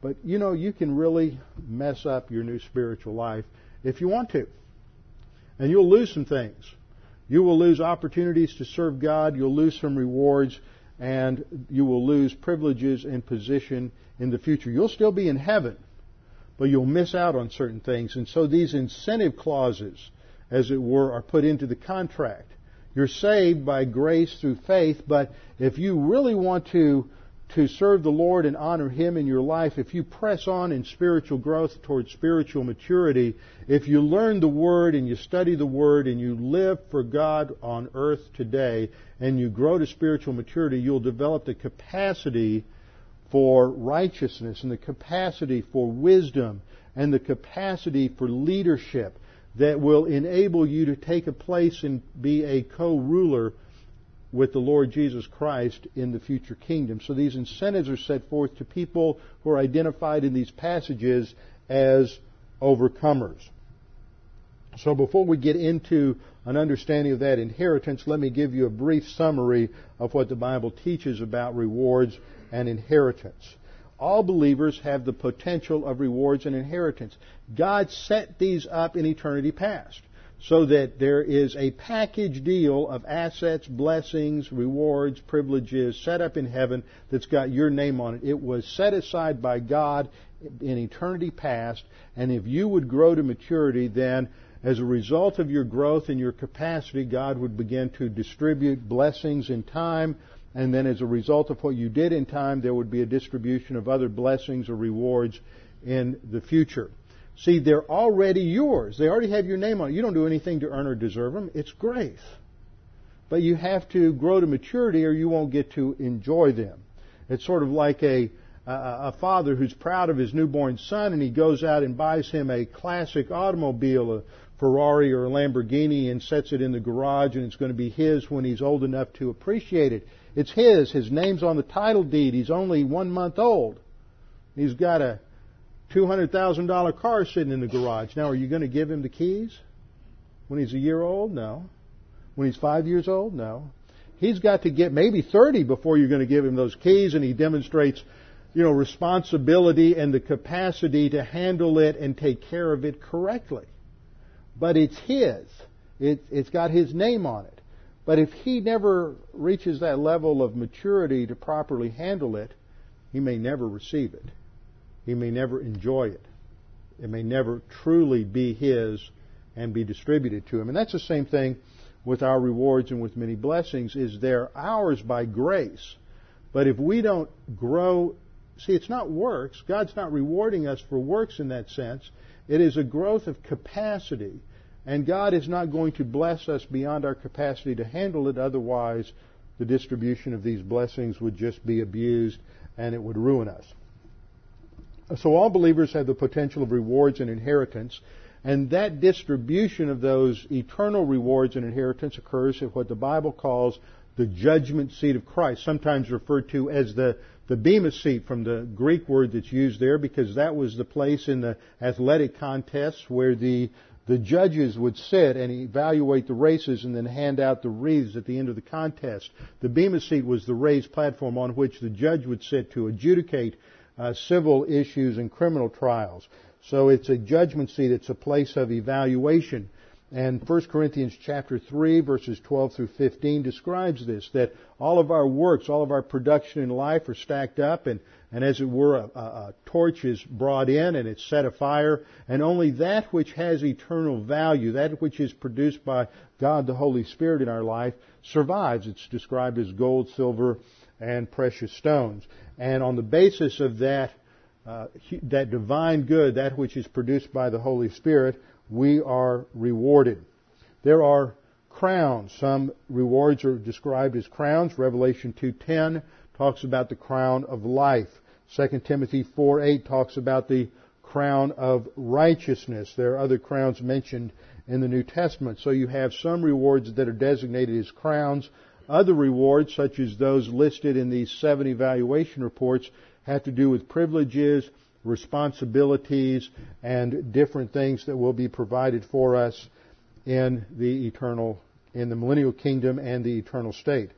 But you know, you can really mess up your new spiritual life if you want to. And you'll lose some things. You will lose opportunities to serve God, you'll lose some rewards, and you will lose privileges and position in the future. You'll still be in heaven, but you'll miss out on certain things. And so these incentive clauses, as it were, are put into the contract. You're saved by grace through faith, but if you really want to to serve the Lord and honor Him in your life, if you press on in spiritual growth towards spiritual maturity, if you learn the Word and you study the Word and you live for God on earth today and you grow to spiritual maturity, you'll develop the capacity for righteousness and the capacity for wisdom and the capacity for leadership that will enable you to take a place and be a co-ruler with the Lord Jesus Christ in the future kingdom. So these incentives are set forth to people who are identified in these passages as overcomers. So before we get into an understanding of that inheritance, let me give you a brief summary of what the Bible teaches about rewards and inheritance. All believers have the potential of rewards and inheritance. God set these up in eternity past. So that there is a package deal of assets, blessings, rewards, privileges set up in heaven that's got your name on it. It was set aside by God in eternity past, and if you would grow to maturity, then as a result of your growth and your capacity, God would begin to distribute blessings in time, and then as a result of what you did in time, there would be a distribution of other blessings or rewards in the future. See, they're already yours. They already have your name on it. You don't do anything to earn or deserve them. It's grace. But you have to grow to maturity or you won't get to enjoy them. It's sort of like a, a, a father who's proud of his newborn son and he goes out and buys him a classic automobile, a Ferrari or a Lamborghini and sets it in the garage and it's going to be his when he's old enough to appreciate it. It's his. His name's on the title deed. He's only one month old. He's got a $200,000 car sitting in the garage. Now, are you going to give him the keys when he's a year old? No. When he's five years old? No. He's got to get maybe 30 before you're going to give him those keys, and he demonstrates, you know, responsibility and the capacity to handle it and take care of it correctly. But it's his. It, it's got his name on it. But if he never reaches that level of maturity to properly handle it, he may never receive it. He may never enjoy it. It may never truly be his and be distributed to him. And that's the same thing with our rewards and with many blessings is they're ours by grace. But if we don't grow, see, it's not works. God's not rewarding us for works in that sense. It is a growth of capacity. And God is not going to bless us beyond our capacity to handle it. Otherwise, the distribution of these blessings would just be abused and it would ruin us. So all believers have the potential of rewards and inheritance, and that distribution of those eternal rewards and inheritance occurs at what the Bible calls the judgment seat of Christ, sometimes referred to as the, the Bema seat from the Greek word that's used there, because that was the place in the athletic contests where the the judges would sit and evaluate the races and then hand out the wreaths at the end of the contest. The Bema seat was the raised platform on which the judge would sit to adjudicate uh, civil issues and criminal trials. So it's a judgment seat. It's a place of evaluation. And 1 Corinthians chapter 3 verses 12 through 15 describes this, that all of our works, all of our production in life are stacked up and, and as it were, a, a, a torch is brought in and it's set afire and only that which has eternal value, that which is produced by God the Holy Spirit in our life survives. It's described as gold, silver, and precious stones. And on the basis of that, uh, that divine good, that which is produced by the Holy Spirit, we are rewarded. There are crowns. Some rewards are described as crowns. Revelation 2.10 talks about the crown of life. 2 Timothy 4.8 talks about the crown of righteousness. There are other crowns mentioned in the New Testament. So you have some rewards that are designated as crowns. Other rewards, such as those listed in these seven evaluation reports, have to do with privileges, responsibilities, and different things that will be provided for us in the eternal, in the millennial kingdom and the eternal state.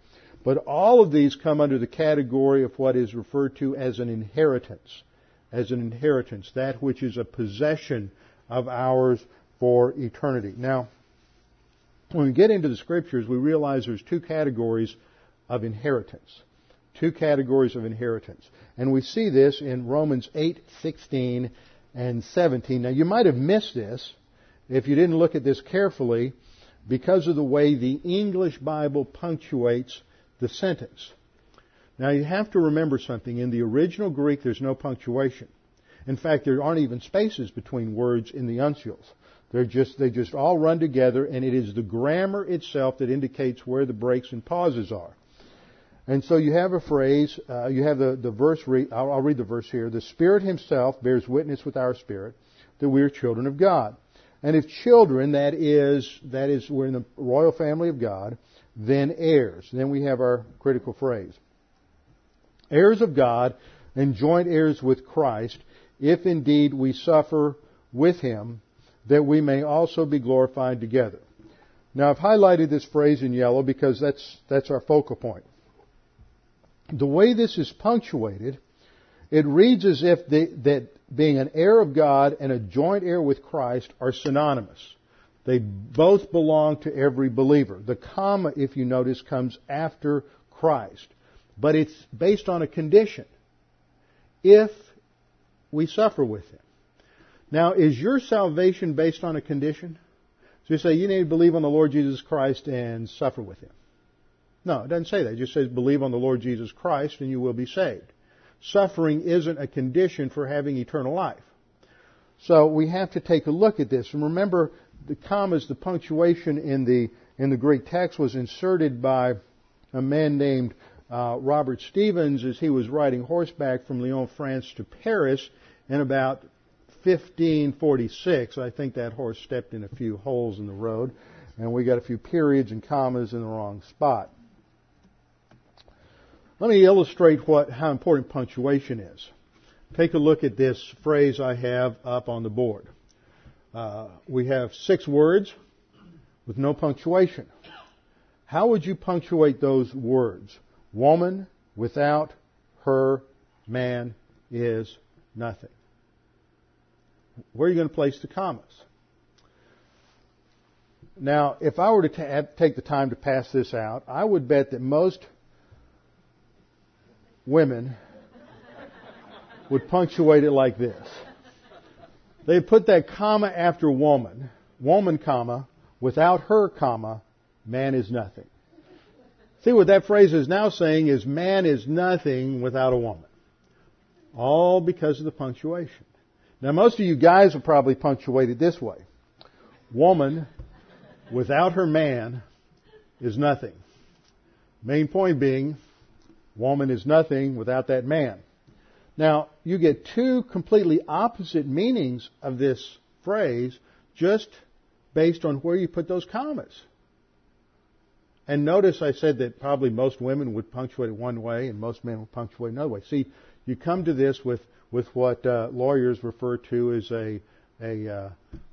But all of these come under the category of what is referred to as an inheritance. As an inheritance, that which is a possession of ours for eternity. Now, when we get into the scriptures, we realize there's two categories of inheritance. Two categories of inheritance. And we see this in Romans 8, 16, and 17. Now, you might have missed this if you didn't look at this carefully because of the way the English Bible punctuates the sentence. Now, you have to remember something. In the original Greek, there's no punctuation. In fact, there aren't even spaces between words in the uncials. They're just, they just all run together and it is the grammar itself that indicates where the breaks and pauses are. And so you have a phrase, uh, you have the, the verse, re- I'll, I'll read the verse here. The Spirit Himself bears witness with our spirit that we are children of God. And if children, that is, that is, we're in the royal family of God, then heirs. then we have our critical phrase. Heirs of God and joint heirs with Christ, if indeed we suffer with Him, that we may also be glorified together. Now I've highlighted this phrase in yellow because that's, that's our focal point. The way this is punctuated, it reads as if the, that being an heir of God and a joint heir with Christ are synonymous. They both belong to every believer. The comma, if you notice, comes after Christ. But it's based on a condition. If we suffer with Him. Now, is your salvation based on a condition? So you say you need to believe on the Lord Jesus Christ and suffer with Him. No, it doesn't say that. It just says believe on the Lord Jesus Christ and you will be saved. Suffering isn't a condition for having eternal life. So we have to take a look at this. And remember, the commas, the punctuation in the, in the Greek text was inserted by a man named uh, Robert Stevens as he was riding horseback from Lyon, France to Paris in about 1546. I think that horse stepped in a few holes in the road, and we got a few periods and commas in the wrong spot. Let me illustrate what, how important punctuation is. Take a look at this phrase I have up on the board. Uh, we have six words with no punctuation. How would you punctuate those words? Woman without her man is nothing. Where are you going to place the commas? Now, if I were to take the time to pass this out, I would bet that most women would punctuate it like this. They put that comma after woman, woman comma, without her comma, man is nothing. See what that phrase is now saying is man is nothing without a woman. All because of the punctuation. Now most of you guys will probably punctuate it this way. Woman without her man is nothing. Main point being, woman is nothing without that man. Now, you get two completely opposite meanings of this phrase just based on where you put those commas. And notice I said that probably most women would punctuate it one way and most men would punctuate it another way. See, you come to this with, with what uh, lawyers refer to as a, a uh,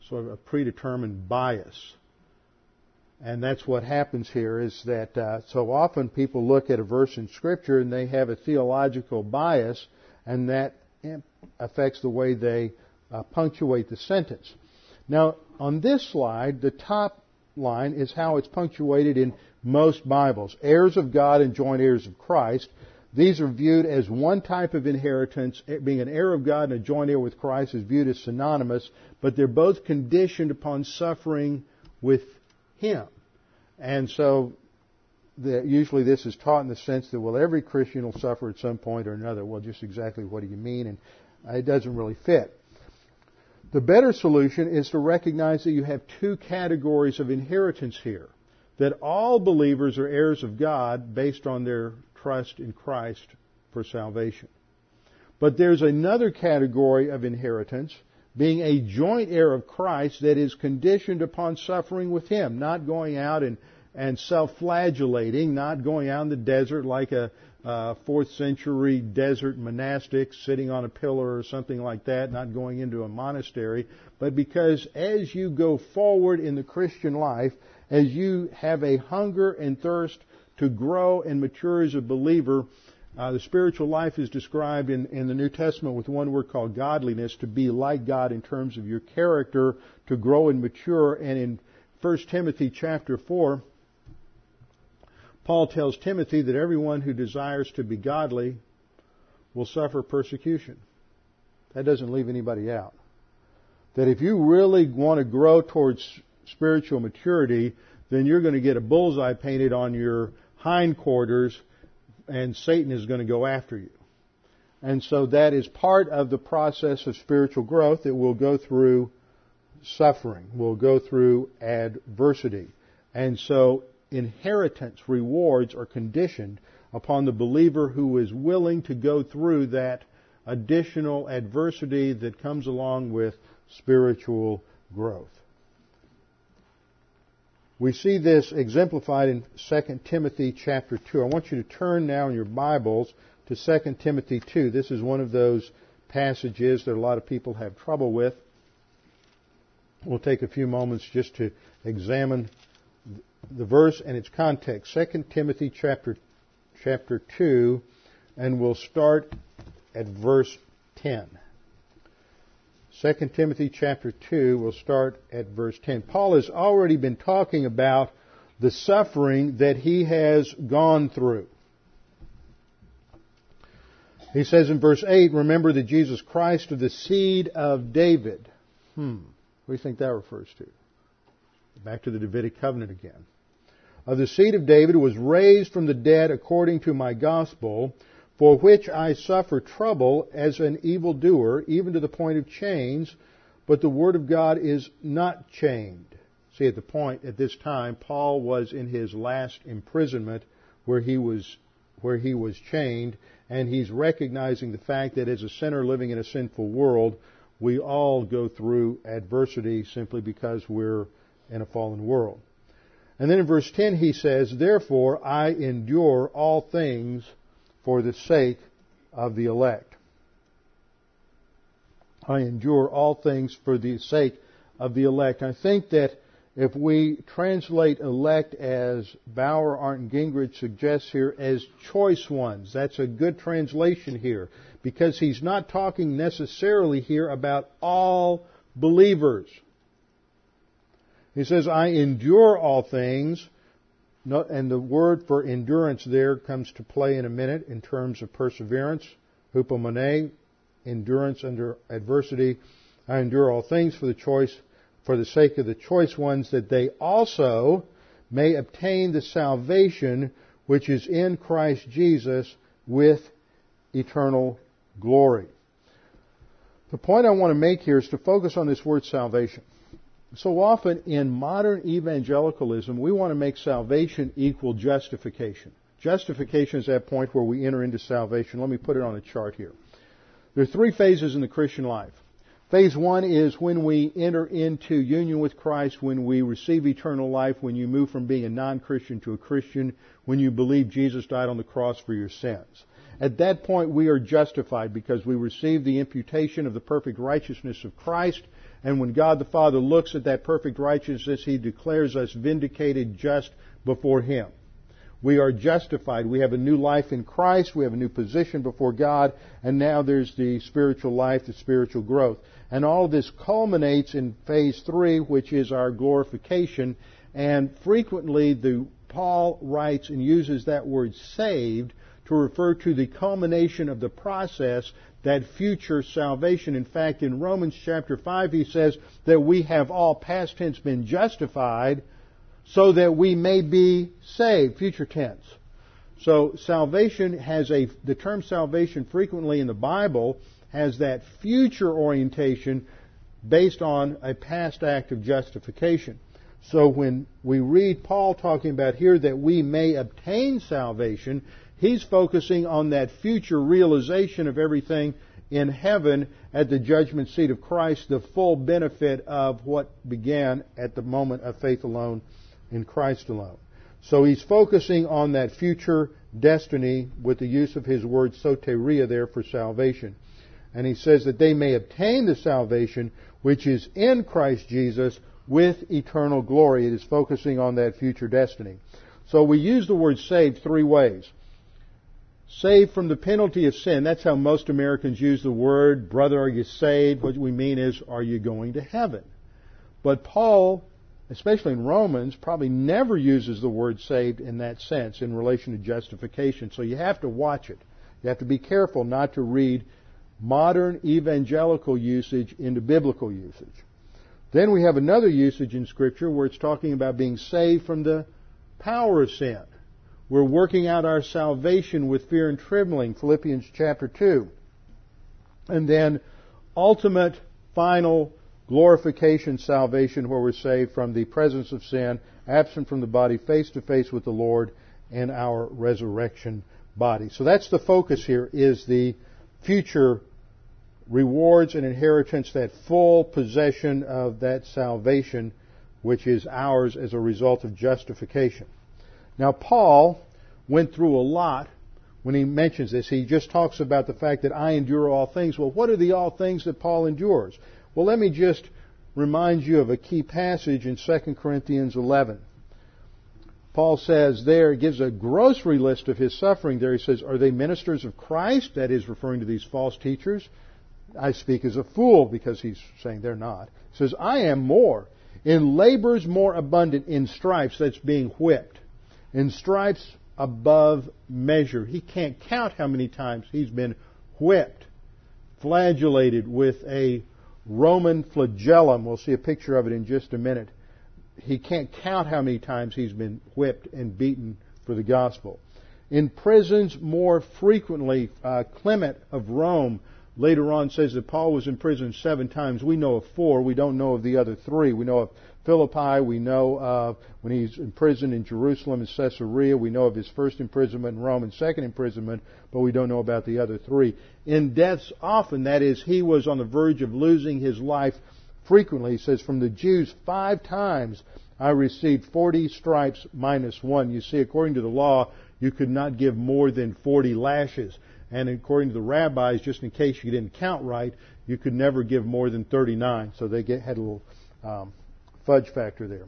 sort of a predetermined bias. And that's what happens here is that uh, so often people look at a verse in Scripture and they have a theological bias, and that affects the way they uh, punctuate the sentence. Now, on this slide, the top line is how it's punctuated in most Bibles. Heirs of God and joint heirs of Christ. These are viewed as one type of inheritance. Being an heir of God and a joint heir with Christ is viewed as synonymous, but they're both conditioned upon suffering with Him. And so, the, usually this is taught in the sense that, well, every Christian will suffer at some point or another. Well, just exactly what do you mean? And it doesn't really fit. The better solution is to recognize that you have two categories of inheritance here that all believers are heirs of God based on their trust in Christ for salvation. But there's another category of inheritance, being a joint heir of Christ that is conditioned upon suffering with Him, not going out and, and self-flagellating, not going out in the desert like a, uh, fourth century desert monastic sitting on a pillar or something like that, not going into a monastery, but because as you go forward in the Christian life, as you have a hunger and thirst to grow and mature as a believer, uh, the spiritual life is described in, in the New Testament with one word called godliness, to be like God in terms of your character, to grow and mature. And in 1 Timothy chapter 4, Paul tells Timothy that everyone who desires to be godly will suffer persecution. That doesn't leave anybody out. That if you really want to grow towards spiritual maturity, then you're going to get a bullseye painted on your hindquarters and Satan is going to go after you. And so that is part of the process of spiritual growth. It will go through suffering, will go through adversity. And so inheritance rewards are conditioned upon the believer who is willing to go through that additional adversity that comes along with spiritual growth. We see this exemplified in 2 Timothy chapter 2. I want you to turn now in your Bibles to 2 Timothy 2. This is one of those passages that a lot of people have trouble with. We'll take a few moments just to examine the verse and its context. 2 Timothy chapter, chapter 2, and we'll start at verse 10. 2 Timothy chapter 2, we'll start at verse 10. Paul has already been talking about the suffering that he has gone through. He says in verse 8, remember that Jesus Christ of the seed of David. Hmm. What do you think that refers to? Back to the Davidic covenant again. Of the seed of David was raised from the dead according to my gospel, for which I suffer trouble as an evildoer, even to the point of chains, but the word of God is not chained. See, at the point, at this time, Paul was in his last imprisonment where he was, where he was chained, and he's recognizing the fact that as a sinner living in a sinful world, we all go through adversity simply because we're in a fallen world. And then in verse 10 he says, Therefore I endure all things for the sake of the elect. I endure all things for the sake of the elect. I think that if we translate elect as Bauer, Arndt, Gingrich suggests here as choice ones, that's a good translation here because he's not talking necessarily here about all believers. He says, I endure all things, and the word for endurance there comes to play in a minute in terms of perseverance, hupomone, endurance under adversity. I endure all things for the choice for the sake of the choice ones, that they also may obtain the salvation which is in Christ Jesus with eternal glory. The point I want to make here is to focus on this word salvation. So often in modern evangelicalism, we want to make salvation equal justification. Justification is that point where we enter into salvation. Let me put it on a chart here. There are three phases in the Christian life. Phase one is when we enter into union with Christ, when we receive eternal life, when you move from being a non-Christian to a Christian, when you believe Jesus died on the cross for your sins. At that point, we are justified because we receive the imputation of the perfect righteousness of Christ. And when God the Father looks at that perfect righteousness, He declares us vindicated just before Him. We are justified. We have a new life in Christ. We have a new position before God. And now there's the spiritual life, the spiritual growth. And all this culminates in phase three, which is our glorification. And frequently the Paul writes and uses that word saved to refer to the culmination of the process, that future salvation. In fact, in Romans chapter 5, he says that we have all past tense been justified so that we may be saved, future tense. So salvation has a, the term salvation frequently in the Bible has that future orientation based on a past act of justification. So when we read Paul talking about here that we may obtain salvation, he's focusing on that future realization of everything in heaven at the judgment seat of Christ, the full benefit of what began at the moment of faith alone in Christ alone. So he's focusing on that future destiny with the use of his word soteria there for salvation. And he says that they may obtain the salvation which is in Christ Jesus with eternal glory. It is focusing on that future destiny. So we use the word saved three ways. Saved from the penalty of sin. That's how most Americans use the word. Brother, are you saved? What we mean is, are you going to heaven? But Paul especially in Romans, probably never uses the word saved in that sense in relation to justification. So you have to watch it. You have to be careful not to read modern evangelical usage into biblical usage. Then we have another usage in Scripture where it's talking about being saved from the power of sin. We're working out our salvation with fear and trembling, Philippians chapter 2. And then ultimate, final glorification salvation where we're saved from the presence of sin, absent from the body, face to face with the Lord, and our resurrection body. So that's the focus here is the future rewards and inheritance, that full possession of that salvation which is ours as a result of justification. Now Paul went through a lot when he mentions this. He just talks about the fact that I endure all things. Well, what are the all things that Paul endures? Well, let me just remind you of a key passage in 2 Corinthians 11. Paul says there, gives a grocery list of his suffering there. He says, Are they ministers of Christ? That is referring to these false teachers. I speak as a fool because he's saying they're not. He says, I am more. In labors more abundant, in stripes, that's being whipped. In stripes above measure. He can't count how many times he's been whipped, flagellated with a Roman flagellum. We'll see a picture of it in just a minute. He can't count how many times he's been whipped and beaten for the gospel. In prisons more frequently, uh, Clement of Rome later on says that Paul was in prison seven times. We know of four. We don't know of the other three. We know of Philippi. We know of when he's imprisoned in Jerusalem and Caesarea. We know of his first imprisonment in Rome and second imprisonment, but we don't know about the other three. In deaths often, that is, he was on the verge of losing his life frequently. He says, from the Jews, five times I received 40 stripes minus one. You see, according to the law, you could not give more than 40 lashes. And according to the rabbis, just in case you didn't count right, you could never give more than 39. So they get, had a little um, fudge factor there.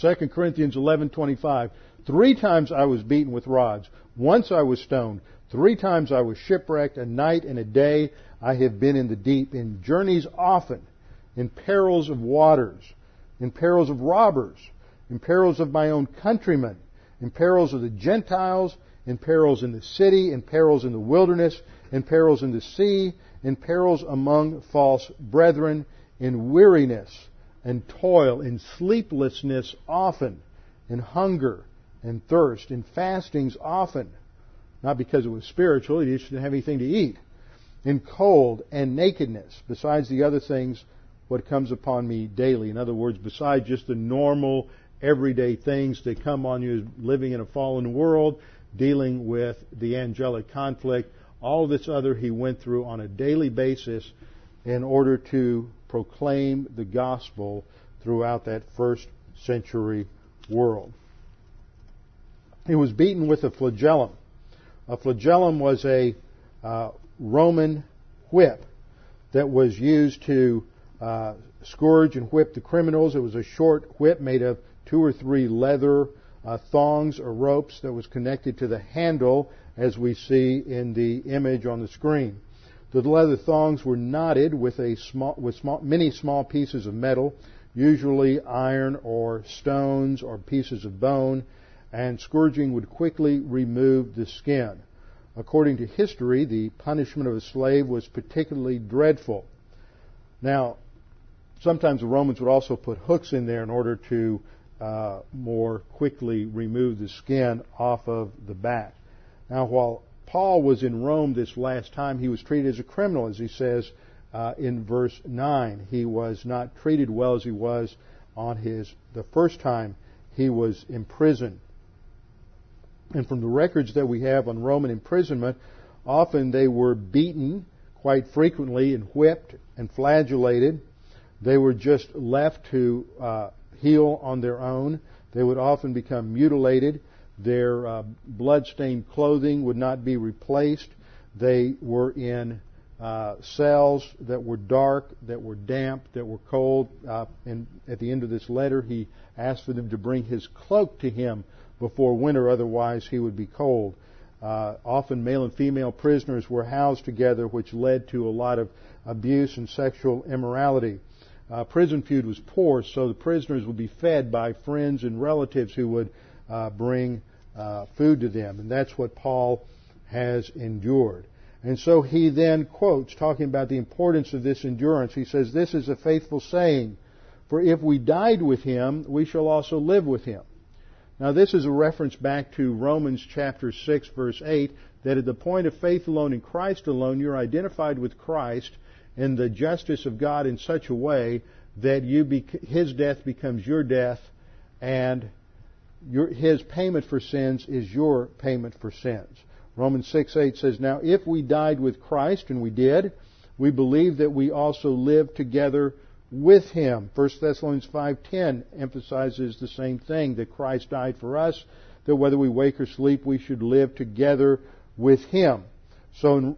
2 Corinthians 11:25. Three times I was beaten with rods. Once I was stoned. Three times I was shipwrecked. A night and a day I have been in the deep. In journeys often. In perils of waters. In perils of robbers. In perils of my own countrymen in perils of the Gentiles, in perils in the city, in perils in the wilderness, in perils in the sea, in perils among false brethren, in weariness and toil, in sleeplessness often, in hunger and thirst, in fastings often, not because it was spiritual, he just didn't have anything to eat, in cold and nakedness, besides the other things what comes upon me daily. In other words, besides just the normal everyday things that come on you living in a fallen world, dealing with the angelic conflict, all this other he went through on a daily basis in order to proclaim the gospel throughout that first century world. He was beaten with a flagellum. A flagellum was a uh, Roman whip that was used to uh, scourge and whip the criminals. It was a short whip made of two or three leather uh, thongs or ropes that was connected to the handle as we see in the image on the screen. The leather thongs were knotted with a small, with small, many small pieces of metal, usually iron or stones or pieces of bone, and scourging would quickly remove the skin. According to history, the punishment of a slave was particularly dreadful. Now, sometimes the Romans would also put hooks in there in order to uh, more quickly remove the skin off of the back. Now, while Paul was in Rome this last time, he was treated as a criminal, as he says uh, in verse 9. He was not treated well as he was on his the first time he was imprisoned. And from the records that we have on Roman imprisonment, often they were beaten quite frequently and whipped and flagellated. They were just left to uh, heal on their own. They would often become mutilated. Their uh, blood-stained clothing would not be replaced. They were in uh, cells that were dark, that were damp, that were cold. Uh, and at the end of this letter, he asked for them to bring his cloak to him before winter, otherwise he would be cold. Uh, often male and female prisoners were housed together, which led to a lot of abuse and sexual immorality uh, prison food was poor, so the prisoners would be fed by friends and relatives who would uh, bring uh, food to them. And that's what Paul has endured. And so he then quotes, talking about the importance of this endurance. He says, This is a faithful saying, for if we died with him, we shall also live with him. Now, this is a reference back to Romans chapter 6, verse 8, that at the point of faith alone in Christ alone, you're identified with Christ and the justice of God in such a way that you his death becomes your death and your, his payment for sins is your payment for sins. Romans 6 8 says, Now if we died with Christ, and we did, we believe that we also live together with him. 1 Thessalonians 5:10 emphasizes the same thing that Christ died for us, that whether we wake or sleep we should live together with him. So in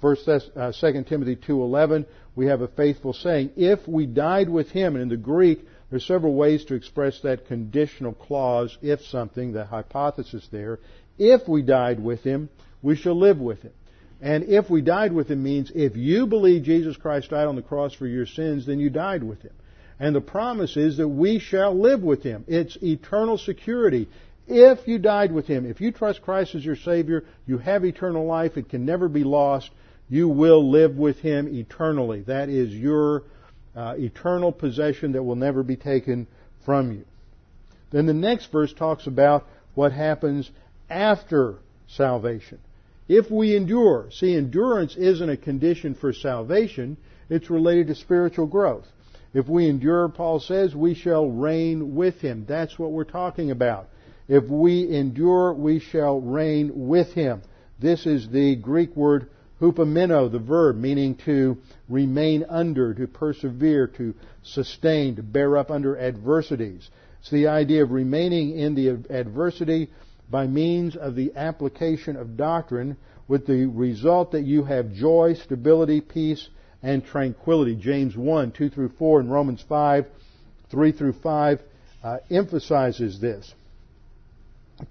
First, uh, 2 Timothy 2.11, we have a faithful saying, if we died with him, and in the Greek, there's several ways to express that conditional clause, if something, the hypothesis there. If we died with him, we shall live with him. And if we died with him means if you believe Jesus Christ died on the cross for your sins, then you died with him. And the promise is that we shall live with him. It's eternal security. If you died with him, if you trust Christ as your Savior, you have eternal life. It can never be lost. You will live with him eternally. That is your uh, eternal possession that will never be taken from you. Then the next verse talks about what happens after salvation. If we endure, see, endurance isn't a condition for salvation, it's related to spiritual growth. If we endure, Paul says, we shall reign with him. That's what we're talking about. If we endure, we shall reign with him. This is the Greek word hupomeno, the verb, meaning to remain under, to persevere, to sustain, to bear up under adversities. It's the idea of remaining in the adversity by means of the application of doctrine with the result that you have joy, stability, peace, and tranquility. James 1, 2 through 4, and Romans 5, 3 through 5 uh, emphasizes this.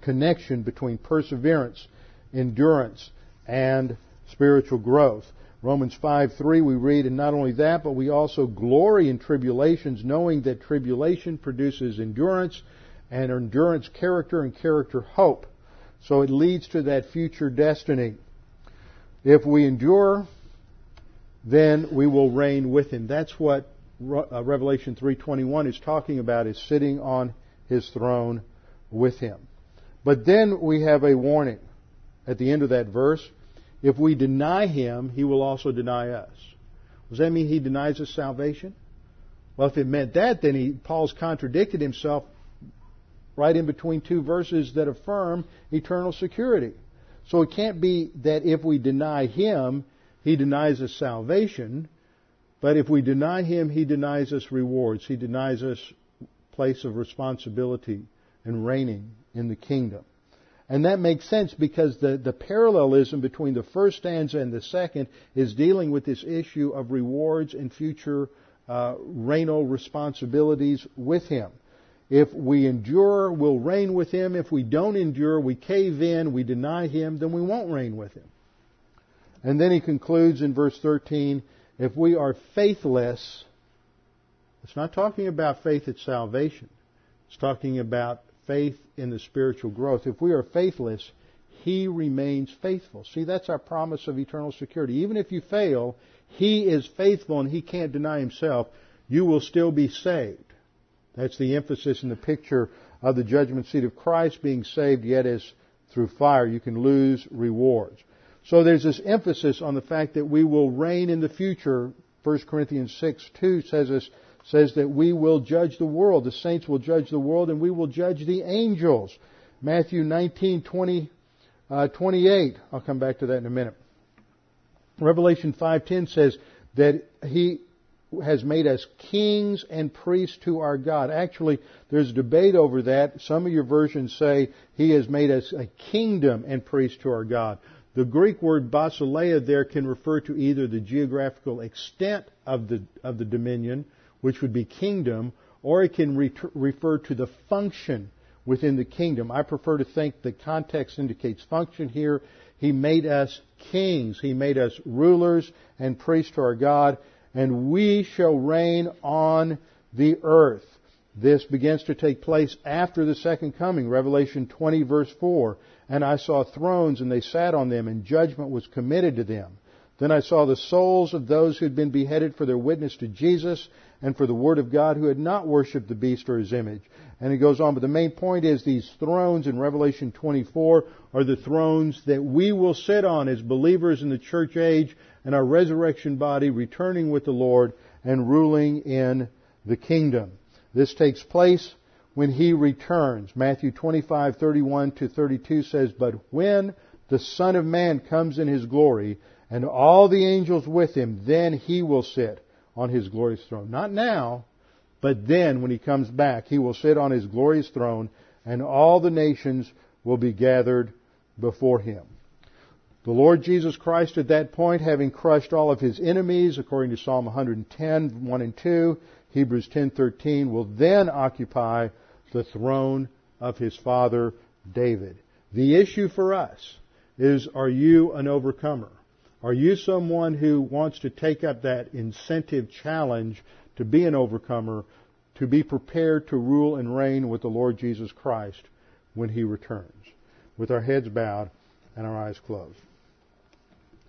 Connection between perseverance, endurance, and spiritual growth. Romans 5, 3 we read, and not only that, but we also glory in tribulations, knowing that tribulation produces endurance, and endurance character, and character hope. So it leads to that future destiny. If we endure, then we will reign with him. That's what uh, Revelation 3:21 is talking about is sitting on his throne with him. But then we have a warning at the end of that verse. If we deny him, he will also deny us. Does that mean he denies us salvation? Well, if it meant that, then he, Paul's contradicted himself right in between two verses that affirm eternal security. So it can't be that if we deny him, he denies us salvation, but if we deny him, he denies us rewards. He denies us place of responsibility and reigning in the kingdom. And that makes sense because the, the parallelism between the first stanza and the second is dealing with this issue of rewards and future uh, regnal responsibilities with him. If we endure, we'll reign with him. If we don't endure, we cave in, we deny him, then we won't reign with him. And then he concludes in verse 13, if we are faithless, it's not talking about faith at salvation. It's talking about faith in the spiritual growth. If we are faithless, he remains faithful. See, that's our promise of eternal security. Even if you fail, he is faithful and he can't deny himself. You will still be saved. That's the emphasis in the picture of the judgment seat of Christ being saved, yet as through fire you can lose rewards. So there's this emphasis on the fact that we will reign in the future. 1 Corinthians 6, 2 says, us, says that we will judge the world. The saints will judge the world and we will judge the angels. Matthew 19, 20, uh, 28. I'll come back to that in a minute. Revelation 5.10 says that he has made us kings and priests to our God. Actually, there's debate over that. Some of your versions say he has made us a kingdom and priests to our God. The Greek word basileia there can refer to either the geographical extent of the, of the dominion, which would be kingdom, or it can re- refer to the function within the kingdom. I prefer to think the context indicates function here. He made us kings. He made us rulers and priests to our God and we shall reign on the earth. This begins to take place after the second coming. Revelation 20 verse 4. And I saw thrones and they sat on them and judgment was committed to them. Then I saw the souls of those who had been beheaded for their witness to Jesus and for the word of God who had not worshipped the beast or his image. And it goes on, but the main point is these thrones in Revelation 24 are the thrones that we will sit on as believers in the church age and our resurrection body returning with the Lord and ruling in the kingdom. This takes place when he returns. Matthew 25:31 to 32 says, "But when the Son of Man comes in his glory and all the angels with him, then he will sit on his glorious throne. Not now, but then when he comes back, he will sit on his glorious throne and all the nations will be gathered before him. The Lord Jesus Christ at that point, having crushed all of his enemies, according to Psalm 110, 1 and 2, Hebrews 10:13, will then occupy the throne of his father David. The issue for us is, are you an overcomer? Are you someone who wants to take up that incentive challenge to be an overcomer, to be prepared to rule and reign with the Lord Jesus Christ when He returns? With our heads bowed and our eyes closed.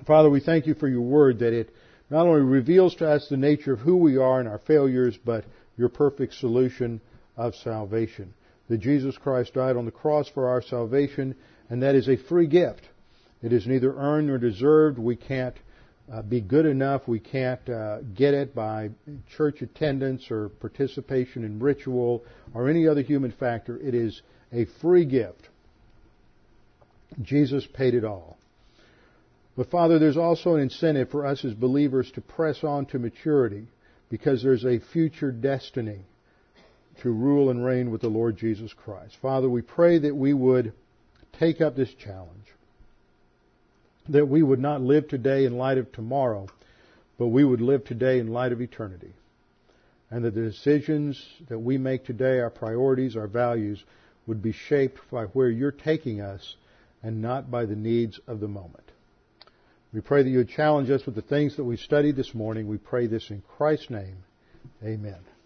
Father, we thank you for your word that it not only reveals to us the nature of who we are and our failures, but your perfect solution of salvation. That Jesus Christ died on the cross for our salvation, and that is a free gift. It is neither earned nor deserved. We can't uh, be good enough. We can't uh, get it by church attendance or participation in ritual or any other human factor. It is a free gift. Jesus paid it all. But Father, there's also an incentive for us as believers to press on to maturity because there's a future destiny to rule and reign with the Lord Jesus Christ. Father, we pray that we would take up this challenge that we would not live today in light of tomorrow, but we would live today in light of eternity. And that the decisions that we make today, our priorities, our values, would be shaped by where you're taking us and not by the needs of the moment. We pray that you would challenge us with the things that we studied this morning. We pray this in Christ's name. Amen.